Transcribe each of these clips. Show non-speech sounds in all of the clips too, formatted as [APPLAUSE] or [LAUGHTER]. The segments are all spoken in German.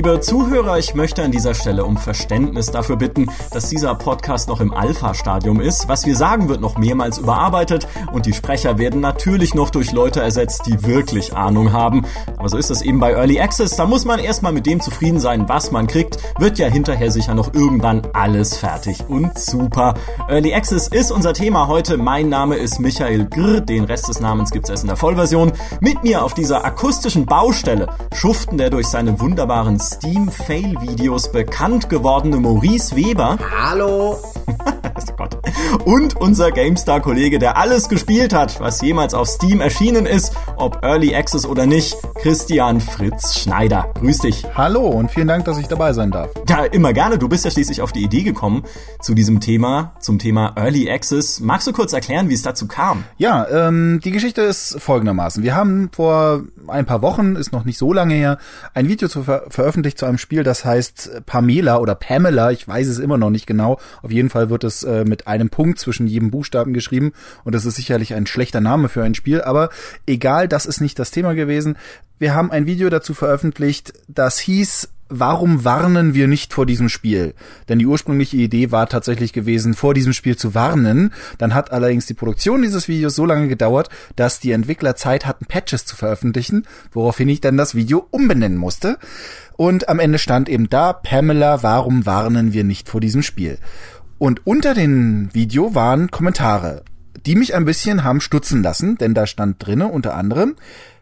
Liebe Zuhörer, ich möchte an dieser Stelle um Verständnis dafür bitten, dass dieser Podcast noch im Alpha-Stadium ist. Was wir sagen, wird noch mehrmals überarbeitet und die Sprecher werden natürlich noch durch Leute ersetzt, die wirklich Ahnung haben. Aber so ist es eben bei Early Access. Da muss man erstmal mit dem zufrieden sein, was man kriegt. Wird ja hinterher sicher noch irgendwann alles fertig und super. Early Access ist unser Thema heute. Mein Name ist Michael Grr. Den Rest des Namens gibt's erst in der Vollversion. Mit mir auf dieser akustischen Baustelle schuften der durch seine wunderbaren Steam-Fail-Videos bekannt gewordene Maurice Weber. Hallo. [LAUGHS] oh Gott. Und unser GameStar-Kollege, der alles gespielt hat, was jemals auf Steam erschienen ist, ob Early Access oder nicht, Christian Fritz Schneider. Grüß dich. Hallo und vielen Dank, dass ich dabei sein darf. Ja, immer gerne. Du bist ja schließlich auf die Idee gekommen zu diesem Thema, zum Thema Early Access. Magst du kurz erklären, wie es dazu kam? Ja, ähm, die Geschichte ist folgendermaßen. Wir haben vor ein paar Wochen, ist noch nicht so lange her, ein Video zu ver veröffentlicht zu einem Spiel, das heißt Pamela oder Pamela, ich weiß es immer noch nicht genau. Auf jeden Fall wird es äh, mit einem Punkt zwischen jedem Buchstaben geschrieben und das ist sicherlich ein schlechter Name für ein Spiel, aber egal, das ist nicht das Thema gewesen. Wir haben ein Video dazu veröffentlicht, das hieß warum warnen wir nicht vor diesem Spiel? Denn die ursprüngliche Idee war tatsächlich gewesen, vor diesem Spiel zu warnen. Dann hat allerdings die Produktion dieses Videos so lange gedauert, dass die Entwickler Zeit hatten, Patches zu veröffentlichen, woraufhin ich dann das Video umbenennen musste. Und am Ende stand eben da, Pamela, warum warnen wir nicht vor diesem Spiel? Und unter dem Video waren Kommentare, die mich ein bisschen haben stutzen lassen, denn da stand drinne unter anderem,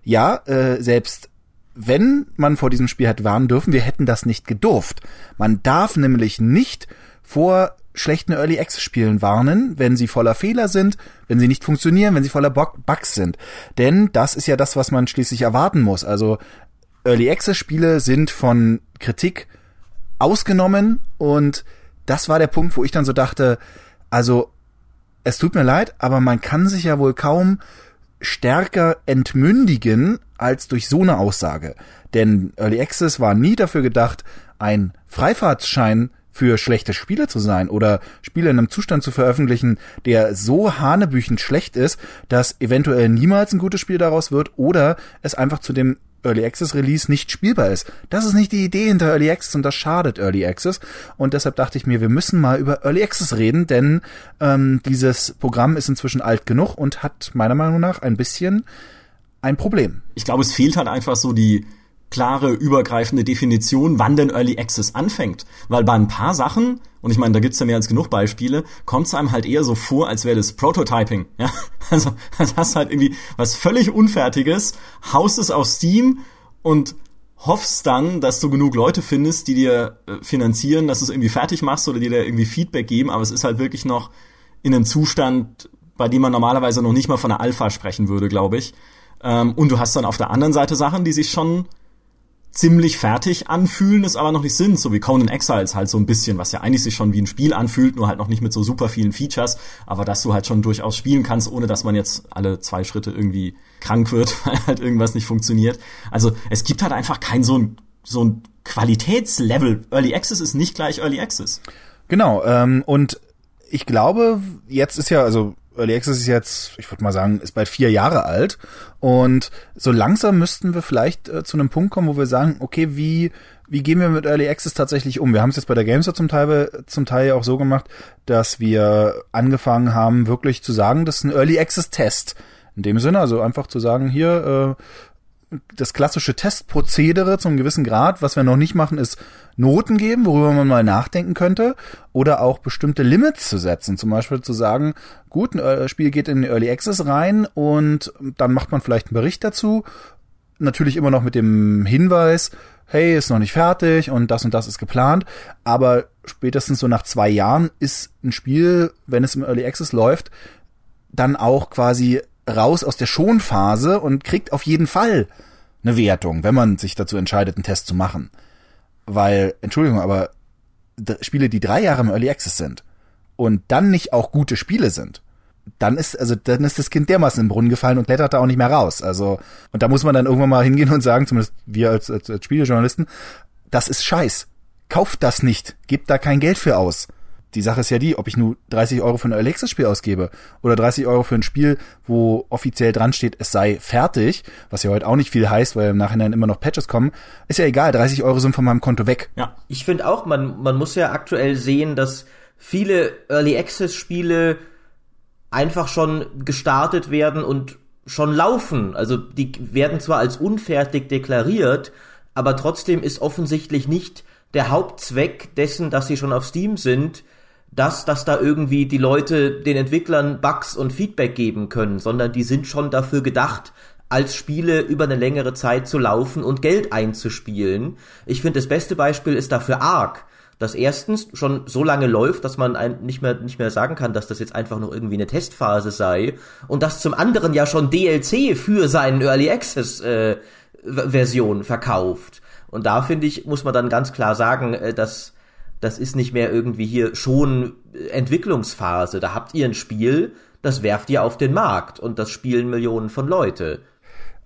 ja, äh, selbst wenn man vor diesem Spiel hätte warnen dürfen, wir hätten das nicht gedurft. Man darf nämlich nicht vor schlechten Early Access Spielen warnen, wenn sie voller Fehler sind, wenn sie nicht funktionieren, wenn sie voller Bugs sind. Denn das ist ja das, was man schließlich erwarten muss. Also Early Access Spiele sind von Kritik ausgenommen und das war der Punkt, wo ich dann so dachte, also es tut mir leid, aber man kann sich ja wohl kaum stärker entmündigen als durch so eine Aussage. Denn Early Access war nie dafür gedacht, ein Freifahrtsschein für schlechte Spiele zu sein oder Spiele in einem Zustand zu veröffentlichen, der so hanebüchend schlecht ist, dass eventuell niemals ein gutes Spiel daraus wird oder es einfach zu dem Early Access Release nicht spielbar ist. Das ist nicht die Idee hinter Early Access und das schadet Early Access. Und deshalb dachte ich mir, wir müssen mal über Early Access reden, denn ähm, dieses Programm ist inzwischen alt genug und hat meiner Meinung nach ein bisschen ein Problem. Ich glaube, es fehlt halt einfach so die klare, übergreifende Definition, wann denn Early Access anfängt. Weil bei ein paar Sachen, und ich meine, da gibt's ja mehr als genug Beispiele, kommt es einem halt eher so vor, als wäre das Prototyping. Ja? [LAUGHS] Also das hast halt irgendwie was völlig Unfertiges, haust es auf Steam und hoffst dann, dass du genug Leute findest, die dir äh, finanzieren, dass du es irgendwie fertig machst oder die dir irgendwie Feedback geben, aber es ist halt wirklich noch in einem Zustand, bei dem man normalerweise noch nicht mal von einer Alpha sprechen würde, glaube ich. Ähm, und du hast dann auf der anderen Seite Sachen, die sich schon ziemlich fertig anfühlen, es aber noch nicht sind, so wie Conan Exiles halt so ein bisschen, was ja eigentlich sich schon wie ein Spiel anfühlt, nur halt noch nicht mit so super vielen Features, aber dass du halt schon durchaus spielen kannst, ohne dass man jetzt alle zwei Schritte irgendwie krank wird, [LAUGHS] weil halt irgendwas nicht funktioniert. Also es gibt halt einfach kein so ein, so ein Qualitätslevel. Early Access ist nicht gleich Early Access. Genau, ähm, und ich glaube, jetzt ist ja, also Early Access ist jetzt, ich würde mal sagen, ist bald vier Jahre alt. Und so langsam müssten wir vielleicht äh, zu einem Punkt kommen, wo wir sagen, okay, wie, wie gehen wir mit Early Access tatsächlich um? Wir haben es jetzt bei der Gamester zum Teil, zum Teil auch so gemacht, dass wir angefangen haben, wirklich zu sagen, das ist ein Early Access Test. In dem Sinne, also einfach zu sagen, hier, äh, das klassische Testprozedere zum gewissen Grad. Was wir noch nicht machen, ist Noten geben, worüber man mal nachdenken könnte, oder auch bestimmte Limits zu setzen. Zum Beispiel zu sagen, gut, ein Spiel geht in Early Access rein und dann macht man vielleicht einen Bericht dazu. Natürlich immer noch mit dem Hinweis, hey, ist noch nicht fertig und das und das ist geplant. Aber spätestens so nach zwei Jahren ist ein Spiel, wenn es im Early Access läuft, dann auch quasi raus aus der Schonphase und kriegt auf jeden Fall eine Wertung, wenn man sich dazu entscheidet, einen Test zu machen. Weil, Entschuldigung, aber Spiele, die drei Jahre im Early Access sind und dann nicht auch gute Spiele sind, dann ist, also, dann ist das Kind dermaßen den Brunnen gefallen und klettert da auch nicht mehr raus. Also, und da muss man dann irgendwann mal hingehen und sagen, zumindest wir als, als, als Spielejournalisten, das ist Scheiß. Kauft das nicht. Gebt da kein Geld für aus. Die Sache ist ja die, ob ich nur 30 Euro für ein Early Access Spiel ausgebe oder 30 Euro für ein Spiel, wo offiziell dran steht, es sei fertig, was ja heute auch nicht viel heißt, weil im Nachhinein immer noch Patches kommen, ist ja egal, 30 Euro sind von meinem Konto weg. Ja. Ich finde auch, man, man muss ja aktuell sehen, dass viele Early Access Spiele einfach schon gestartet werden und schon laufen. Also die werden zwar als unfertig deklariert, aber trotzdem ist offensichtlich nicht der Hauptzweck dessen, dass sie schon auf Steam sind, dass, dass da irgendwie die Leute den Entwicklern Bugs und Feedback geben können, sondern die sind schon dafür gedacht, als Spiele über eine längere Zeit zu laufen und Geld einzuspielen. Ich finde, das beste Beispiel ist dafür Ark das erstens schon so lange läuft, dass man ein, nicht mehr nicht mehr sagen kann, dass das jetzt einfach noch irgendwie eine Testphase sei und das zum anderen ja schon DLC für seinen Early Access äh, Version verkauft. Und da finde ich muss man dann ganz klar sagen, äh, dass das ist nicht mehr irgendwie hier schon Entwicklungsphase. Da habt ihr ein Spiel, das werft ihr auf den Markt und das spielen Millionen von Leute.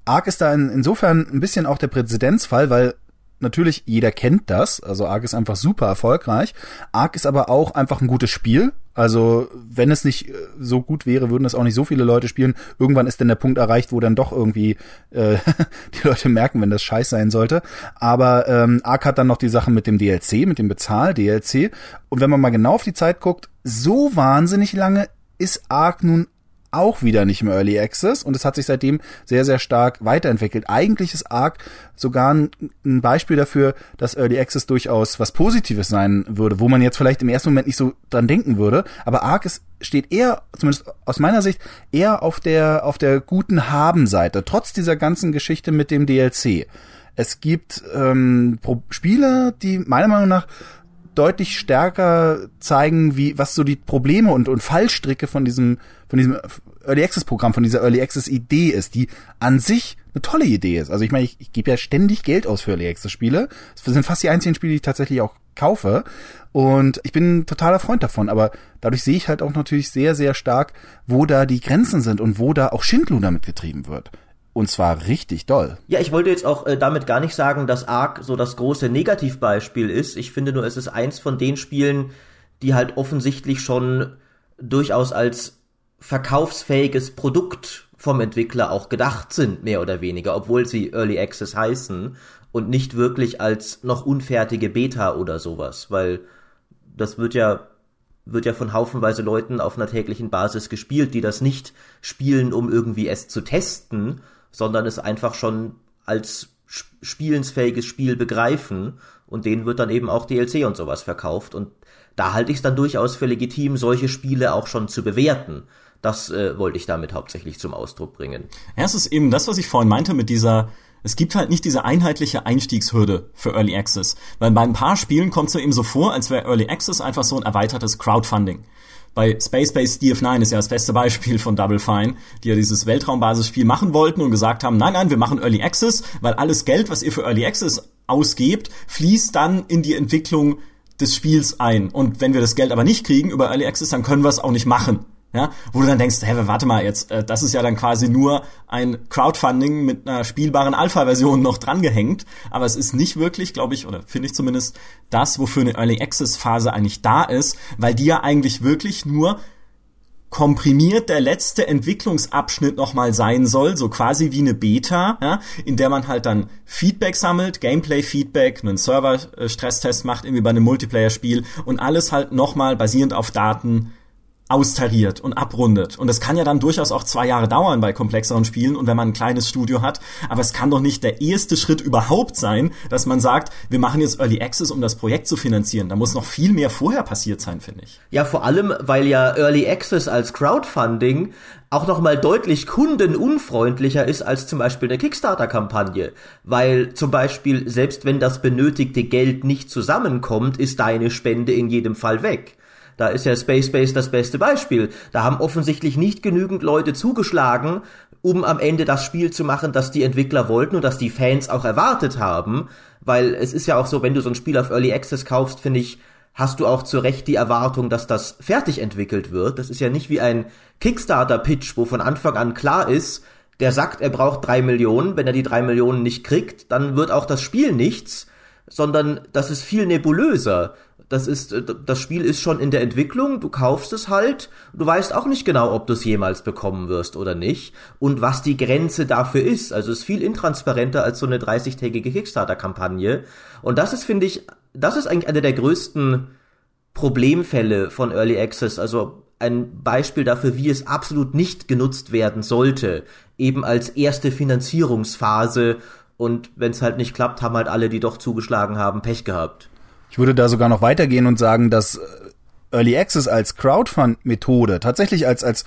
Ark ist da in, insofern ein bisschen auch der Präzedenzfall, weil natürlich, jeder kennt das. Also Ark ist einfach super erfolgreich. Ark ist aber auch einfach ein gutes Spiel. Also wenn es nicht äh, so gut wäre, würden es auch nicht so viele Leute spielen. Irgendwann ist dann der Punkt erreicht, wo dann doch irgendwie äh, [LAUGHS] die Leute merken, wenn das scheiß sein sollte. Aber ähm, Ark hat dann noch die Sachen mit dem DLC, mit dem Bezahl-DLC. Und wenn man mal genau auf die Zeit guckt, so wahnsinnig lange ist Ark nun auch wieder nicht im Early Access und es hat sich seitdem sehr, sehr stark weiterentwickelt. Eigentlich ist Arc sogar ein, Beispiel dafür, dass Early Access durchaus was Positives sein würde, wo man jetzt vielleicht im ersten Moment nicht so dran denken würde, aber Arc ist, steht eher, zumindest aus meiner Sicht, eher auf der, auf der guten Haben-Seite, trotz dieser ganzen Geschichte mit dem DLC. Es gibt ähm, Spiele, die meiner Meinung nach deutlich stärker zeigen, wie was so die Probleme und und Fallstricke von diesem von diesem Early Access Programm, von dieser Early Access Idee ist, die an sich eine tolle Idee ist. Also ich meine, ich, ich gebe ja ständig Geld aus für Early Access Spiele. Das sind fast die einzigen Spiele, die ich tatsächlich auch kaufe. Und ich bin ein totaler Freund davon. Aber dadurch sehe ich halt auch natürlich sehr, sehr stark, wo da die Grenzen sind und wo da auch Schindluder mitgetrieben wird. Und zwar richtig doll. Ja, ich wollte jetzt auch äh, damit gar nicht sagen, dass Ark so das große Negativbeispiel ist. Ich finde nur, es ist eins von den Spielen, die halt offensichtlich schon durchaus als verkaufsfähiges Produkt vom Entwickler auch gedacht sind, mehr oder weniger, obwohl sie Early Access heißen und nicht wirklich als noch unfertige Beta oder sowas, weil das wird ja wird ja von haufenweise Leuten auf einer täglichen Basis gespielt, die das nicht spielen, um irgendwie es zu testen, sondern es einfach schon als spielensfähiges Spiel begreifen und denen wird dann eben auch DLC und sowas verkauft und da halte ich es dann durchaus für legitim, solche Spiele auch schon zu bewerten. Das äh, wollte ich damit hauptsächlich zum Ausdruck bringen. Ist eben das, was ich vorhin meinte mit dieser es gibt halt nicht diese einheitliche Einstiegshürde für Early Access. Weil bei ein paar Spielen kommt es eben so vor, als wäre Early Access einfach so ein erweitertes Crowdfunding. Bei Space Base DF9 ist ja das beste Beispiel von Double Fine, die ja dieses Weltraumbasisspiel machen wollten und gesagt haben, nein, nein, wir machen Early Access, weil alles Geld, was ihr für Early Access ausgebt, fließt dann in die Entwicklung des Spiels ein. Und wenn wir das Geld aber nicht kriegen über Early Access, dann können wir es auch nicht machen ja, wo du dann denkst, hä, warte mal jetzt, äh, das ist ja dann quasi nur ein Crowdfunding mit einer spielbaren Alpha-Version noch drangehängt, aber es ist nicht wirklich, glaube ich, oder finde ich zumindest, das, wofür eine Early Access-Phase eigentlich da ist, weil die ja eigentlich wirklich nur komprimiert der letzte Entwicklungsabschnitt nochmal sein soll, so quasi wie eine Beta, ja, in der man halt dann Feedback sammelt, Gameplay-Feedback, einen Server-Stresstest macht, irgendwie bei einem Multiplayer-Spiel und alles halt nochmal basierend auf Daten austariert und abrundet. Und das kann ja dann durchaus auch zwei Jahre dauern bei komplexeren Spielen und wenn man ein kleines Studio hat. Aber es kann doch nicht der erste Schritt überhaupt sein, dass man sagt, wir machen jetzt Early Access, um das Projekt zu finanzieren. Da muss noch viel mehr vorher passiert sein, finde ich. Ja, vor allem, weil ja Early Access als Crowdfunding auch noch mal deutlich kundenunfreundlicher ist als zum Beispiel eine Kickstarter-Kampagne, weil zum Beispiel selbst wenn das benötigte Geld nicht zusammenkommt, ist deine Spende in jedem Fall weg. Da ist ja Space Base das beste Beispiel. Da haben offensichtlich nicht genügend Leute zugeschlagen, um am Ende das Spiel zu machen, das die Entwickler wollten und das die Fans auch erwartet haben. Weil es ist ja auch so, wenn du so ein Spiel auf Early Access kaufst, finde ich, hast du auch zu Recht die Erwartung, dass das fertig entwickelt wird. Das ist ja nicht wie ein Kickstarter-Pitch, wo von Anfang an klar ist, der sagt, er braucht drei Millionen. Wenn er die drei Millionen nicht kriegt, dann wird auch das Spiel nichts, sondern das ist viel nebulöser das ist, äh, das Spiel ist schon in der Entwicklung, du kaufst es halt, du weißt auch nicht genau, ob du es jemals bekommen wirst oder nicht und was die Grenze dafür ist. Also es ist viel intransparenter als so eine 30-tägige Kickstarter-Kampagne. Und das ist, finde ich, das ist eigentlich einer der größten Problemfälle von Early Access. Also ein Beispiel dafür, wie es absolut nicht genutzt werden sollte, eben als erste Finanzierungsphase. Und wenn es halt nicht klappt, haben halt alle, die doch zugeschlagen haben, Pech gehabt. Ich würde da sogar noch weitergehen und sagen, dass äh, Early Access als Crowdfund-Methode tatsächlich als als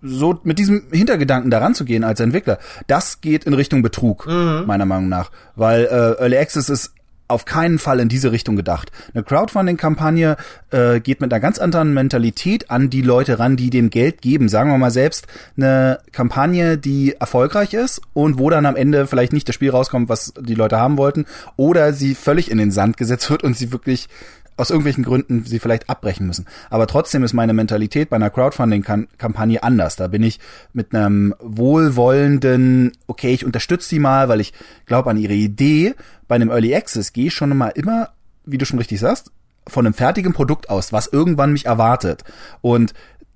so mit diesem Hintergedanken daran zu gehen als Entwickler, das geht in Richtung Betrug, mhm. meiner Meinung nach. Weil äh, Early Access ist auf keinen Fall in diese Richtung gedacht. Eine Crowdfunding-Kampagne äh, geht mit einer ganz anderen Mentalität an die Leute ran, die dem Geld geben. Sagen wir mal selbst eine Kampagne, die erfolgreich ist und wo dann am Ende vielleicht nicht das Spiel rauskommt, was die Leute haben wollten, oder sie völlig in den Sand gesetzt wird und sie wirklich aus irgendwelchen Gründen sie vielleicht abbrechen müssen. Aber trotzdem ist meine Mentalität bei einer Crowdfunding-Kampagne anders. Da bin ich mit einem wohlwollenden, okay, ich unterstütze die mal, weil ich glaube an ihre Idee. Bei einem Early Access gehe ich schon mal immer, wie du schon richtig sagst, von einem fertigen Produkt aus, was irgendwann mich erwartet. Und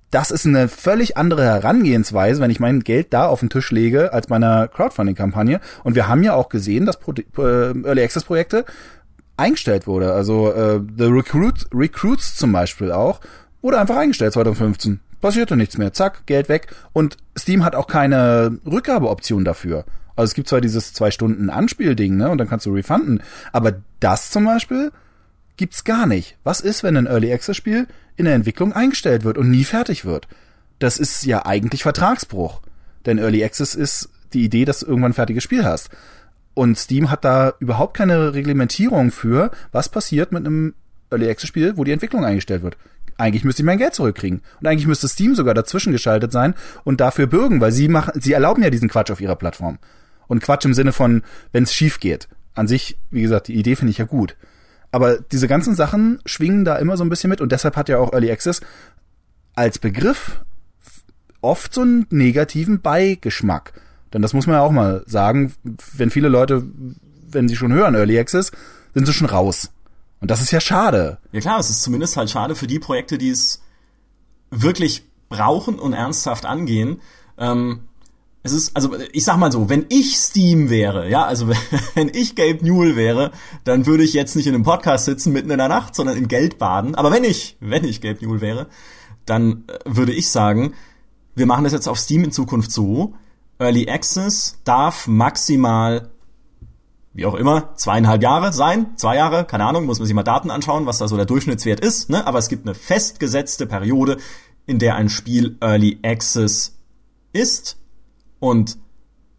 das ist eine völlig andere Herangehensweise, wenn ich mein Geld da auf den Tisch lege, als bei einer Crowdfunding-Kampagne. Und wir haben ja auch gesehen, dass Pro äh, Early Access-Projekte eingestellt wurde. Also äh, The Recruit, Recruits zum Beispiel auch, wurde einfach eingestellt 2015. Passierte nichts mehr. Zack, Geld weg. Und Steam hat auch keine Rückgabeoption dafür. Also es gibt zwar dieses zwei Stunden Anspielding, ne, und dann kannst du refunden, aber das zum Beispiel gibt's gar nicht. Was ist, wenn ein Early Access Spiel in der Entwicklung eingestellt wird und nie fertig wird? Das ist ja eigentlich Vertragsbruch. Denn Early Access ist die Idee, dass du irgendwann ein fertiges Spiel hast. Und Steam hat da überhaupt keine Reglementierung für, was passiert mit einem Early Access Spiel, wo die Entwicklung eingestellt wird. Eigentlich müsste ich mein Geld zurückkriegen. Und eigentlich müsste Steam sogar dazwischen geschaltet sein und dafür bürgen, weil sie machen, sie erlauben ja diesen Quatsch auf ihrer Plattform. Und Quatsch im Sinne von, wenn es schief geht. An sich, wie gesagt, die Idee finde ich ja gut. Aber diese ganzen Sachen schwingen da immer so ein bisschen mit und deshalb hat ja auch Early Access als Begriff oft so einen negativen Beigeschmack. Denn das muss man ja auch mal sagen, wenn viele Leute, wenn sie schon hören Early Access, sind sie schon raus. Und das ist ja schade. Ja klar, es ist zumindest halt schade für die Projekte, die es wirklich brauchen und ernsthaft angehen. Ähm, es ist, also ich sag mal so, wenn ich Steam wäre, ja, also [LAUGHS] wenn ich Gabe Newell wäre, dann würde ich jetzt nicht in einem Podcast sitzen mitten in der Nacht, sondern in Geld baden. Aber wenn ich, wenn ich Gabe Newell wäre, dann äh, würde ich sagen, wir machen das jetzt auf Steam in Zukunft so, Early Access darf maximal, wie auch immer, zweieinhalb Jahre sein, zwei Jahre, keine Ahnung, muss man sich mal Daten anschauen, was da so der Durchschnittswert ist, ne? aber es gibt eine festgesetzte Periode, in der ein Spiel Early Access ist und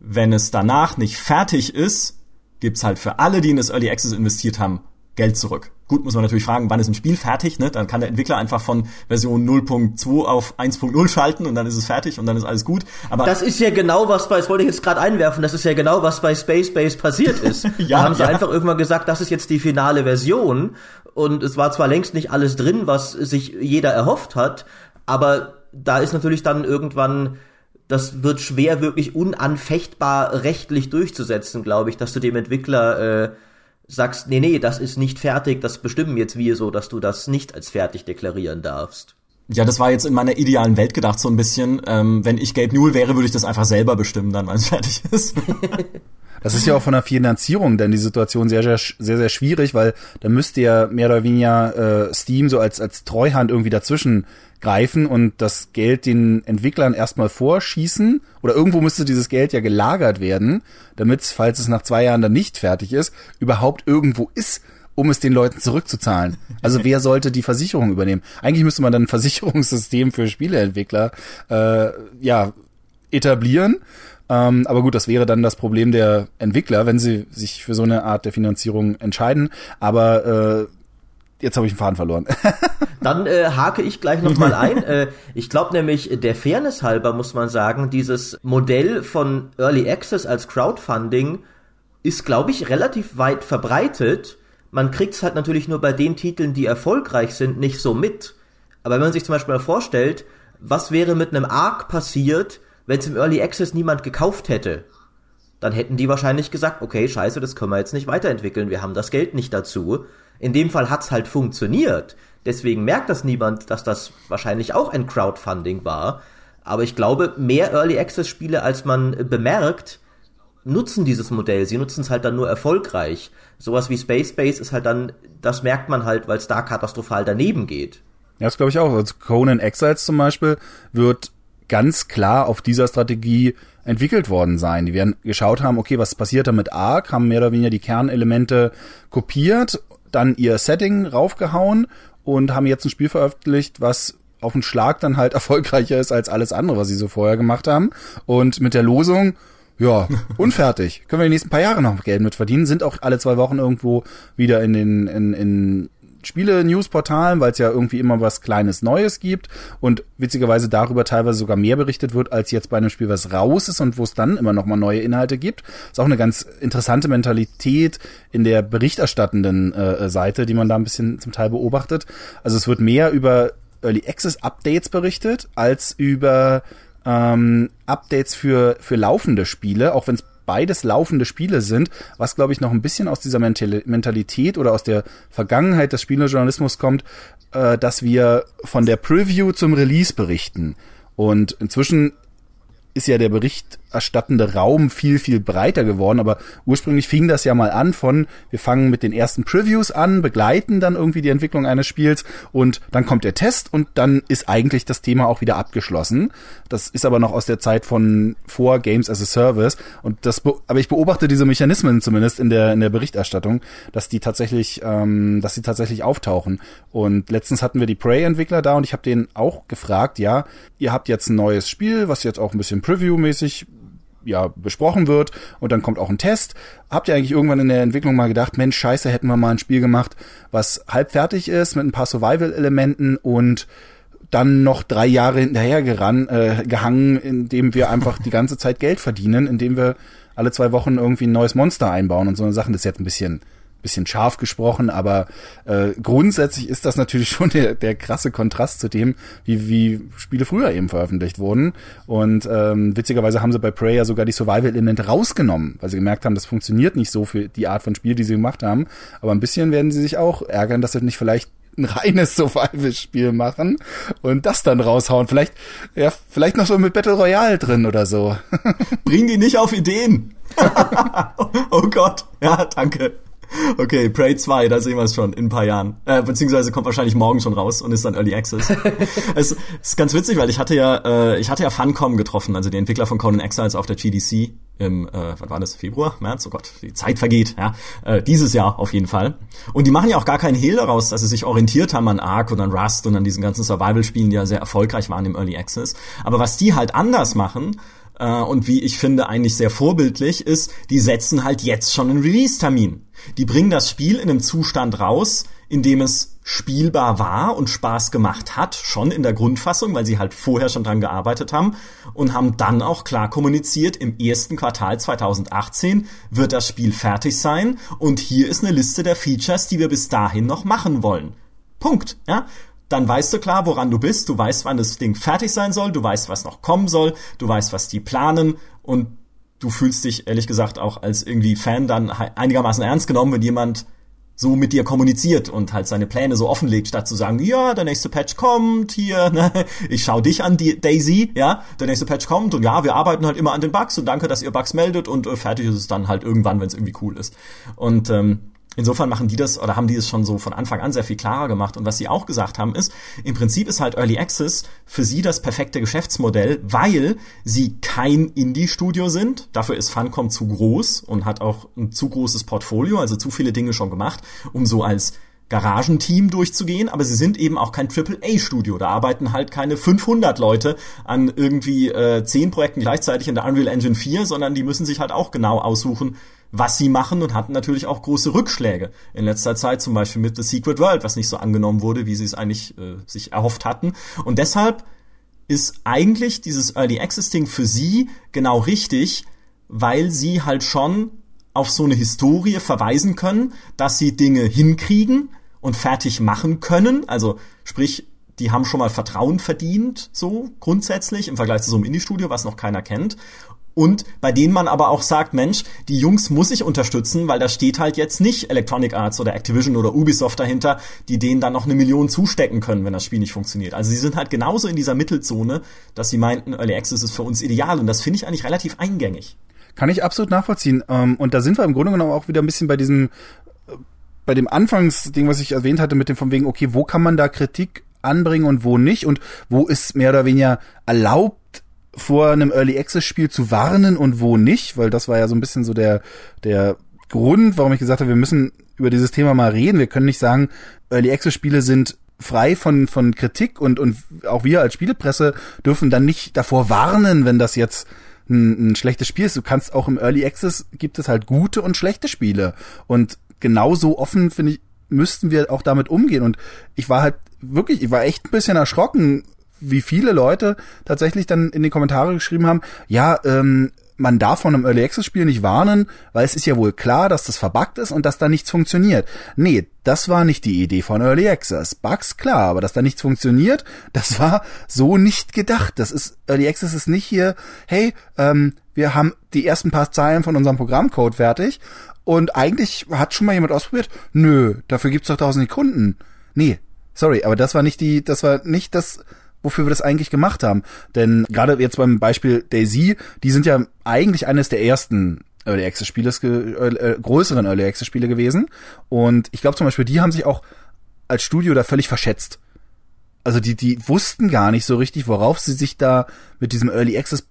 wenn es danach nicht fertig ist, gibt's halt für alle, die in das Early Access investiert haben, Geld zurück. Gut, muss man natürlich fragen, wann ist ein Spiel fertig, ne? Dann kann der Entwickler einfach von Version 0.2 auf 1.0 schalten und dann ist es fertig und dann ist alles gut. Aber das ist ja genau was bei, das wollte ich jetzt gerade einwerfen, das ist ja genau was bei Space Base passiert ist. [LAUGHS] ja, da haben sie ja. einfach irgendwann gesagt, das ist jetzt die finale Version und es war zwar längst nicht alles drin, was sich jeder erhofft hat, aber da ist natürlich dann irgendwann das wird schwer wirklich unanfechtbar rechtlich durchzusetzen, glaube ich, dass du dem Entwickler äh, sagst, nee, nee, das ist nicht fertig, das bestimmen jetzt wir so, dass du das nicht als fertig deklarieren darfst. Ja, das war jetzt in meiner idealen Welt gedacht so ein bisschen. Ähm, wenn ich Gabe Newell wäre, würde ich das einfach selber bestimmen, dann, wenn es fertig ist. [LAUGHS] Das ist ja auch von der Finanzierung denn die Situation sehr, sehr, sehr, sehr schwierig, weil da müsste ja mehr oder weniger äh, Steam so als, als Treuhand irgendwie dazwischen greifen und das Geld den Entwicklern erstmal vorschießen oder irgendwo müsste dieses Geld ja gelagert werden, damit falls es nach zwei Jahren dann nicht fertig ist, überhaupt irgendwo ist, um es den Leuten zurückzuzahlen. Also [LAUGHS] wer sollte die Versicherung übernehmen? Eigentlich müsste man dann ein Versicherungssystem für Spieleentwickler äh, ja etablieren. Ähm, aber gut, das wäre dann das Problem der Entwickler, wenn sie sich für so eine Art der Finanzierung entscheiden. Aber äh, jetzt habe ich den Faden verloren. [LAUGHS] Dann äh, hake ich gleich nochmal ein. äh, ich glaube nämlich, der Fairness halber muss man sagen, dieses Modell von Early Access als Crowdfunding ist, glaube ich, relativ weit verbreitet. Man kriegt es halt natürlich nur bei den Titeln, die erfolgreich sind, nicht so mit. Aber wenn man sich zum Beispiel mal vorstellt, was wäre mit einem Arc passiert, wenn es im Early Access niemand gekauft hätte? Dann hätten die wahrscheinlich gesagt, okay, scheiße, das können wir jetzt nicht weiterentwickeln, wir haben das Geld nicht dazu In dem Fall hat's halt funktioniert. Deswegen merkt das niemand, dass das wahrscheinlich auch ein Crowdfunding war. Aber ich glaube, mehr Early Access Spiele, als man bemerkt, nutzen dieses Modell. Sie nutzen es halt dann nur erfolgreich. Sowas wie Space Base ist halt dann, das merkt man halt, weil es da katastrophal daneben geht. Ja, das glaube ich auch. Also Conan Exiles zum Beispiel wird ganz klar auf dieser Strategie entwickelt worden sein. Die werden geschaut haben, okay, was passiert da mit Arc, haben mehr oder weniger die Kernelemente kopiert, dann ihr Setting raufgehauen und haben jetzt ein Spiel veröffentlicht, was auf den Schlag dann halt [LAUGHS] erfolgreicher ist als alles andere, was sie so vorher gemacht haben. Und mit der Losung, ja, [LAUGHS] unfertig. Können wir die nächsten paar Jahre noch Geld mit verdienen, sind auch alle zwei Wochen irgendwo wieder in den, in, in Spiele-News-Portalen, weil es ja irgendwie immer was Kleines Neues gibt und witzigerweise darüber teilweise sogar mehr berichtet wird, als jetzt bei einem Spiel, was raus ist und wo es dann immer noch mal neue Inhalte gibt. Ist auch eine ganz interessante Mentalität in der berichterstattenden äh, Seite, die man da ein bisschen zum Teil beobachtet. Also es wird mehr über Early Access Updates berichtet, als über ähm, Updates für, für laufende Spiele, auch wenn es beides laufende Spiele sind, was glaube ich noch ein bisschen aus dieser Mentalität oder aus der Vergangenheit des Spielejournalismus kommt, äh, dass wir von der Preview zum Release berichten. Und inzwischen ist ja der berichterstattende Raum viel, viel breiter geworden. Aber ursprünglich fing das ja mal an von, wir fangen mit den ersten Previews an, begleiten dann irgendwie die Entwicklung eines Spiels und dann kommt der Test und dann ist eigentlich das Thema auch wieder abgeschlossen. Das ist aber noch aus der Zeit von vor Games as a Service. Und das, aber ich beobachte diese Mechanismen zumindest in der, in der Berichterstattung, dass die tatsächlich, ähm, dass sie tatsächlich auftauchen. Und letztens hatten wir die Prey-Entwickler da und ich habe denen auch gefragt, ja, ihr habt jetzt ein neues Spiel, was jetzt auch ein bisschen Preview-mäßig ja, besprochen wird und dann kommt auch ein Test. Habt ihr eigentlich irgendwann in der Entwicklung mal gedacht, Mensch, scheiße, hätten wir mal ein Spiel gemacht, was halb fertig ist mit ein paar Survival-Elementen und dann noch drei Jahre hinterher geran, äh, gehangen, indem wir einfach die ganze Zeit Geld verdienen, indem wir alle zwei Wochen irgendwie ein neues Monster einbauen und so eine Sachen. Das ist jetzt ein bisschen bisschen scharf gesprochen, aber äh, grundsätzlich ist das natürlich [LAUGHS] schon der, der krasse Kontrast zu dem, wie, wie Spiele früher eben veröffentlicht wurden. Und ähm, witzigerweise haben sie bei Prey ja sogar die Survival-Elemente rausgenommen, weil sie gemerkt haben, das funktioniert nicht so für die Art von Spiel, die sie gemacht haben. Aber ein bisschen werden sie sich auch ärgern, dass sie nicht vielleicht ein reines [LAUGHS] Survival-Spiel machen und das dann raushauen. Vielleicht, ja, vielleicht noch so mit Battle Royale drin oder so. [LAUGHS] Bring die nicht auf Ideen. oh Gott. Ja, danke. Okay, Prey 2, da sehen wir es schon in ein paar Jahren. Äh, beziehungsweise kommt wahrscheinlich morgen schon raus und ist dann Early Access. [LAUGHS] es ist ganz witzig, weil ich hatte ja, äh, ich hatte ja Funcom getroffen, also die Entwickler von Conan Exiles auf der GDC im, äh, was war das, Februar, März, oh Gott, die Zeit vergeht, ja, äh, dieses Jahr auf jeden Fall. Und die machen ja auch gar keinen Hehl daraus, dass sie sich orientiert haben an Ark und an Rust und an diesen ganzen Survival-Spielen, die ja sehr erfolgreich waren im Early Access. Aber was die halt anders machen, äh, und wie ich finde eigentlich sehr vorbildlich ist, die setzen halt jetzt schon einen Release-Termin. Die bringen das Spiel in einem Zustand raus, in dem es spielbar war und Spaß gemacht hat, schon in der Grundfassung, weil sie halt vorher schon dran gearbeitet haben und haben dann auch klar kommuniziert, im ersten Quartal 2018 wird das Spiel fertig sein und hier ist eine Liste der Features, die wir bis dahin noch machen wollen. Punkt. Ja? Dann weißt du klar, woran du bist, du weißt, wann das Ding fertig sein soll, du weißt, was noch kommen soll, du weißt, was die planen. Und du fühlst dich ehrlich gesagt auch als irgendwie Fan dann einigermaßen ernst genommen, wenn jemand so mit dir kommuniziert und halt seine Pläne so offenlegt, statt zu sagen, ja, der nächste Patch kommt, hier, ne, ich schau dich an, Daisy, ja, der nächste Patch kommt und ja, wir arbeiten halt immer an den Bugs und danke, dass ihr Bugs meldet und äh, fertig ist es dann halt irgendwann, wenn es irgendwie cool ist. Und ähm, Insofern machen die das oder haben die es schon so von Anfang an sehr viel klarer gemacht. Und was sie auch gesagt haben, ist, im Prinzip ist halt Early Access für sie das perfekte Geschäftsmodell, weil sie kein Indie-Studio sind. Dafür ist Funcom zu groß und hat auch ein zu großes Portfolio, also zu viele Dinge schon gemacht, um so als Garagenteam durchzugehen, aber sie sind eben auch kein AAA-Studio. Da arbeiten halt keine 500 Leute an irgendwie äh, 10 Projekten gleichzeitig in der Unreal Engine 4, sondern die müssen sich halt auch genau aussuchen, was sie machen und hatten natürlich auch große Rückschläge in letzter Zeit, zum Beispiel mit The Secret World, was nicht so angenommen wurde, wie sie es eigentlich äh, sich erhofft hatten. Und deshalb ist eigentlich dieses Early Access Ding für sie genau richtig, weil sie halt schon auf so eine Historie verweisen können, dass sie Dinge hinkriegen und fertig machen können. Also sprich, die haben schon mal Vertrauen verdient, so grundsätzlich im Vergleich zu so einem Indie-Studio, was noch keiner kennt. Und bei denen man aber auch sagt, Mensch, die Jungs muss ich unterstützen, weil da steht halt jetzt nicht Electronic Arts oder Activision oder Ubisoft dahinter, die denen dann noch eine Million zustecken können, wenn das Spiel nicht funktioniert. Also sie sind halt genauso in dieser Mittelzone, dass sie meinten, Early Access ist für uns ideal und das finde ich eigentlich relativ eingängig. Kann ich absolut nachvollziehen. Ähm, und da sind wir im Grunde genommen auch wieder ein bisschen bei diesem, äh, bei dem Anfangsding, was ich erwähnt hatte, mit dem von wegen, okay, wo kann man da Kritik anbringen und wo nicht und wo ist mehr oder weniger erlaubt, vor einem Early Access Spiel zu warnen und wo nicht, weil das war ja so ein bisschen so der, der Grund, warum ich gesagt habe, wir müssen über dieses Thema mal reden. Wir können nicht sagen, Early Access Spiele sind frei von, von Kritik und, und auch wir als Spielepresse dürfen dann nicht davor warnen, wenn das jetzt ein, ein schlechtes Spiel ist. Du kannst auch im Early Access gibt es halt gute und schlechte Spiele. Und genauso offen, finde ich, müssten wir auch damit umgehen. Und ich war halt wirklich, ich war echt ein bisschen erschrocken, wie viele Leute tatsächlich dann in die Kommentare geschrieben haben, ja, ähm, man darf von einem Early Access Spiel nicht warnen, weil es ist ja wohl klar, dass das verbuggt ist und dass da nichts funktioniert. Nee, das war nicht die Idee von Early Access. Bugs klar, aber dass da nichts funktioniert, [LAUGHS] das war so nicht gedacht. Das ist Early Access ist nicht hier, hey, ähm, wir haben die ersten paar Zeilen von unserem Programmcode fertig und eigentlich hat schon mal jemand ausprobiert. Nö, dafür gibt's doch tausend Kunden. Nee, sorry, aber das war nicht die, das war nicht das wofür wir das eigentlich gemacht haben. Denn gerade jetzt beim Beispiel Daisy, die sind ja eigentlich eines der ersten Early Access Spiele, äh, äh, größeren Early Access Spiele gewesen. Und ich glaube zum Beispiel, die haben sich auch als Studio da völlig verschätzt. Also die, die wussten gar nicht so richtig, worauf sie sich da mit diesem Early Access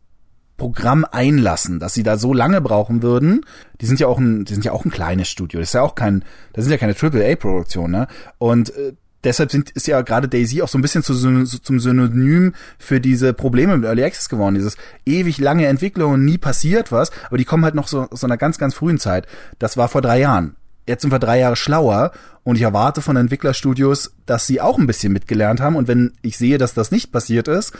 Programm einlassen, dass sie da so lange brauchen würden. Die sind ja auch ein, die sind ja auch ein kleines Studio. Das ist ja auch kein, das sind ja keine AAA-Produktion, ne? Und äh, deshalb sind, ist ja gerade Daisy auch so ein bisschen zu, zum Synonym für diese Probleme mit Early Access geworden. Dieses ewig lange Entwicklung und nie passiert was, aber die kommen halt noch so, so einer ganz, ganz frühen Zeit. Das war vor drei Jahren. Jetzt sind wir drei Jahre schlauer und ich erwarte von Entwicklerstudios, dass sie auch ein bisschen mitgelernt haben. Und wenn ich sehe, dass das nicht passiert ist,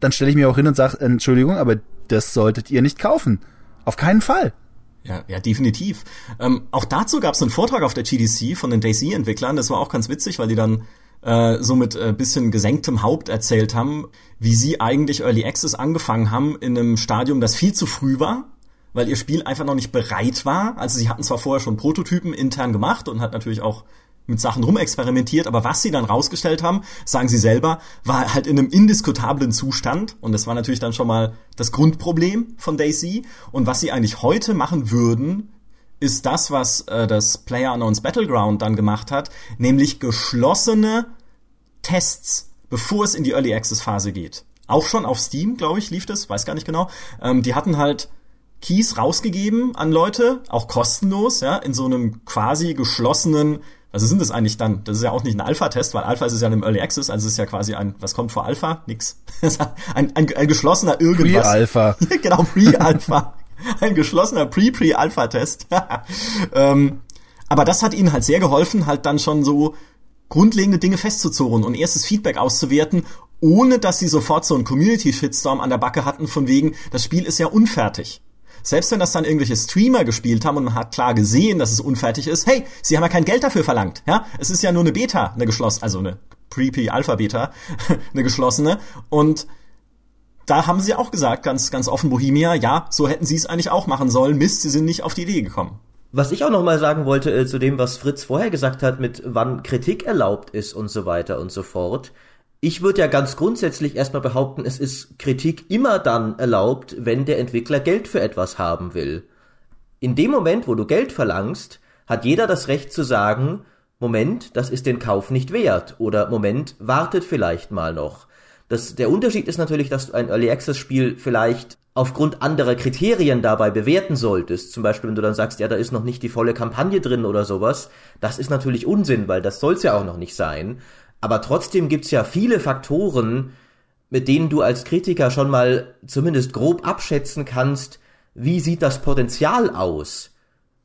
dann stelle ich mir auch hin und sage, Entschuldigung, aber das solltet ihr nicht kaufen. Auf keinen Fall. Ja, ja, definitiv. Ähm, auch dazu gab es einen Vortrag auf der GDC von den Daisy-Entwicklern. Das war auch ganz witzig, weil die dann äh, so mit äh, bisschen gesenktem Haupt erzählt haben, wie sie eigentlich Early Access angefangen haben in einem Stadium, das viel zu früh war, weil ihr Spiel einfach noch nicht bereit war. Also sie hatten zwar vorher schon Prototypen intern gemacht und hat natürlich auch mit Sachen rumexperimentiert, aber was sie dann rausgestellt haben, sagen sie selber, war halt in einem indiskutablen Zustand und das war natürlich dann schon mal das Grundproblem von Daisy und was sie eigentlich heute machen würden, ist das, was äh, das Player Unknowns Battleground dann gemacht hat, nämlich geschlossene Tests, bevor es in die Early Access Phase geht. Auch schon auf Steam, glaube ich, lief das, weiß gar nicht genau. Ähm, die hatten halt Keys rausgegeben an Leute, auch kostenlos, ja, in so einem quasi geschlossenen also sind das eigentlich dann, das ist ja auch nicht ein Alpha-Test, weil Alpha ist es ja im Early Access, also es ist ja quasi ein, was kommt vor Alpha? Nix. [LAUGHS] ein, ein, ein geschlossener irgendwas. Pre-Alpha. [LAUGHS] genau, Pre-Alpha. ein geschlossener Pre-Pre-Alpha-Test. [LAUGHS] ähm, aber das hat ihnen halt sehr geholfen, halt dann schon so grundlegende Dinge festzuzurren und erstes Feedback auszuwerten, ohne dass sie sofort so einen Community-Shitstorm an der Backe hatten, von wegen, das Spiel ist ja unfertig selbst wenn das dann irgendwelche Streamer gespielt haben und man hat klar gesehen, dass es unfertig ist, hey, sie haben ja kein Geld dafür verlangt, ja? Es ist ja nur eine Beta, eine geschlossene, also eine Pre-Pre-Alpha-Beta, [LAUGHS] eine geschlossene und da haben sie auch gesagt, ganz, ganz offen Bohemia, ja, so hätten sie es eigentlich auch machen sollen. Mist, sie sind nicht auf die Idee gekommen. Was ich auch noch mal sagen wollte äh, zu dem, was Fritz vorher gesagt hat, mit wann Kritik erlaubt ist und so weiter und so fort. Ich würde ja ganz grundsätzlich erstmal behaupten, es ist Kritik immer dann erlaubt, wenn der Entwickler Geld für etwas haben will. In dem Moment, wo du Geld verlangst, hat jeder das Recht zu sagen, Moment, das ist den Kauf nicht wert oder Moment, wartet vielleicht mal noch. Das, der Unterschied ist natürlich, dass du ein Early Access Spiel vielleicht aufgrund anderer Kriterien dabei bewerten solltest. Zum Beispiel, wenn du dann sagst, ja, da ist noch nicht die volle Kampagne drin oder sowas. Das ist natürlich Unsinn, weil das soll's ja auch noch nicht sein. Aber trotzdem gibt's ja viele Faktoren, mit denen du als Kritiker schon mal zumindest grob abschätzen kannst, wie sieht das Potenzial aus?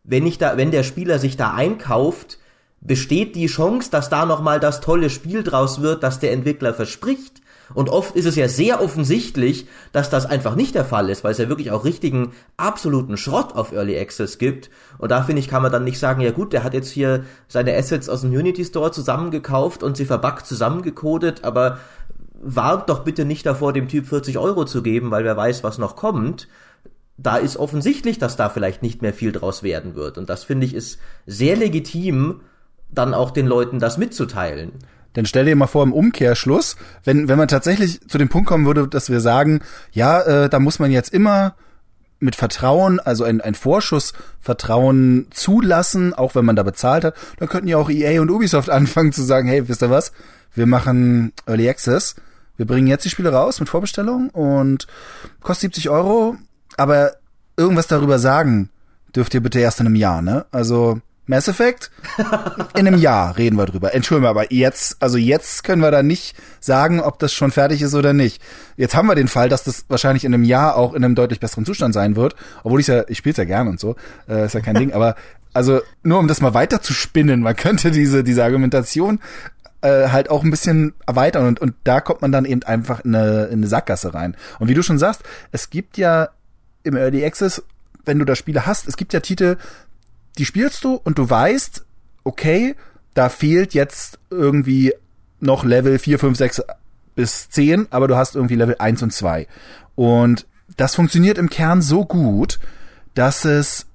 Wenn ich da, wenn der Spieler sich da einkauft, besteht die Chance, dass da nochmal das tolle Spiel draus wird, das der Entwickler verspricht? Und oft ist es ja sehr offensichtlich, dass das einfach nicht der Fall ist, weil es ja wirklich auch richtigen, absoluten Schrott auf Early Access gibt. Und da finde ich, kann man dann nicht sagen, ja gut, der hat jetzt hier seine Assets aus dem Unity Store zusammengekauft und sie verbuggt zusammengecodet, aber warnt doch bitte nicht davor, dem Typ 40 Euro zu geben, weil wer weiß, was noch kommt. da ist offensichtlich, dass da vielleicht nicht mehr viel draus werden wird. Und das finde ich ist sehr legitim, dann auch den Leuten das mitzuteilen. Denn stell dir mal vor, im Umkehrschluss, wenn, wenn man tatsächlich zu dem Punkt kommen würde, dass wir sagen, ja, äh, da muss man jetzt immer mit Vertrauen, also ein, ein Vorschuss Vertrauen zulassen, auch wenn man da bezahlt hat, dann könnten ja auch EA und Ubisoft [LAUGHS] anfangen zu sagen, hey, wisst ihr was? Wir machen Early Access. Wir bringen jetzt die Spiele raus mit Vorbestellung und kostet 70 Euro, aber irgendwas darüber sagen dürft ihr bitte erst in einem Jahr, ne? Also Mass Effect? In einem Jahr reden wir drüber. Entschuldigung, aber jetzt, also jetzt können wir da nicht sagen, ob das schon fertig ist oder nicht. Jetzt haben wir den Fall, dass das wahrscheinlich in einem Jahr auch in einem deutlich besseren Zustand sein wird. Obwohl ich ja, ich spiele es ja gern und so, äh, ist ja kein Ding. Aber also nur um das mal weiter zu spinnen, man könnte diese diese Argumentation äh, halt auch ein bisschen erweitern und und da kommt man dann eben einfach in eine, in eine Sackgasse rein. Und wie du schon sagst, es gibt ja im Early Access wenn du da Spiele hast, es gibt ja Titel, die spielst du und du weißt, okay, da fehlt jetzt irgendwie noch Level 4, 5, 6 bis 10, aber du hast irgendwie Level 1 und 2. Und das funktioniert im Kern so gut, dass es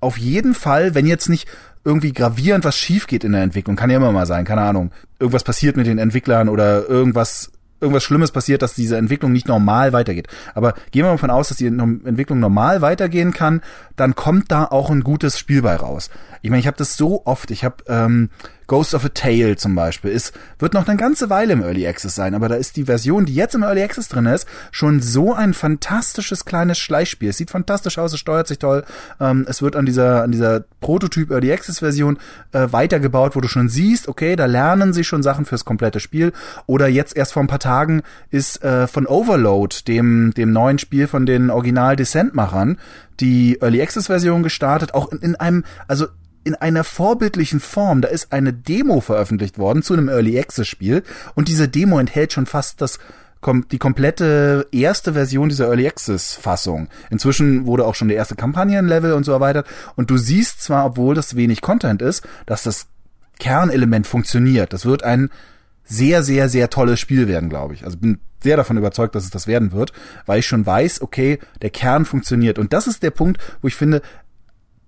auf jeden Fall, wenn jetzt nicht irgendwie gravierend was schief geht in der Entwicklung, kann ja immer mal sein, keine Ahnung, irgendwas passiert mit den Entwicklern oder irgendwas irgendwas Schlimmes passiert, dass diese Entwicklung nicht normal weitergeht. Aber gehen wir mal davon aus, dass die Entwicklung normal weitergehen kann, dann kommt da auch ein gutes Spiel bei raus. Ich meine, ich habe das so oft. Ich habe ähm, Ghost of a Tale zum Beispiel ist, wird noch eine ganze Weile im Early Access sein, aber da ist die Version, die jetzt im Early Access drin ist, schon so ein fantastisches kleines Schleichspiel. Es sieht fantastisch aus, es steuert sich toll. Ähm, es wird an dieser, an dieser Prototyp Early Access Version äh, weitergebaut, wo du schon siehst, okay, da lernen sie schon Sachen fürs komplette Spiel. Oder jetzt erst vor ein paar Tagen ist äh, von Overload, dem, dem neuen Spiel von den Original Descent-Machern, die Early Access Version gestartet, auch in, in einem, also in einer vorbildlichen Form. Da ist eine Demo veröffentlicht worden zu einem Early Access Spiel und diese Demo enthält schon fast das die komplette erste Version dieser Early Access Fassung. Inzwischen wurde auch schon der erste Kampagnenlevel und so erweitert und du siehst zwar, obwohl das wenig Content ist, dass das Kernelement funktioniert. Das wird ein sehr, sehr, sehr tolles Spiel werden, glaube ich. Also bin sehr davon überzeugt, dass es das werden wird, weil ich schon weiß, okay, der Kern funktioniert. Und das ist der Punkt, wo ich finde,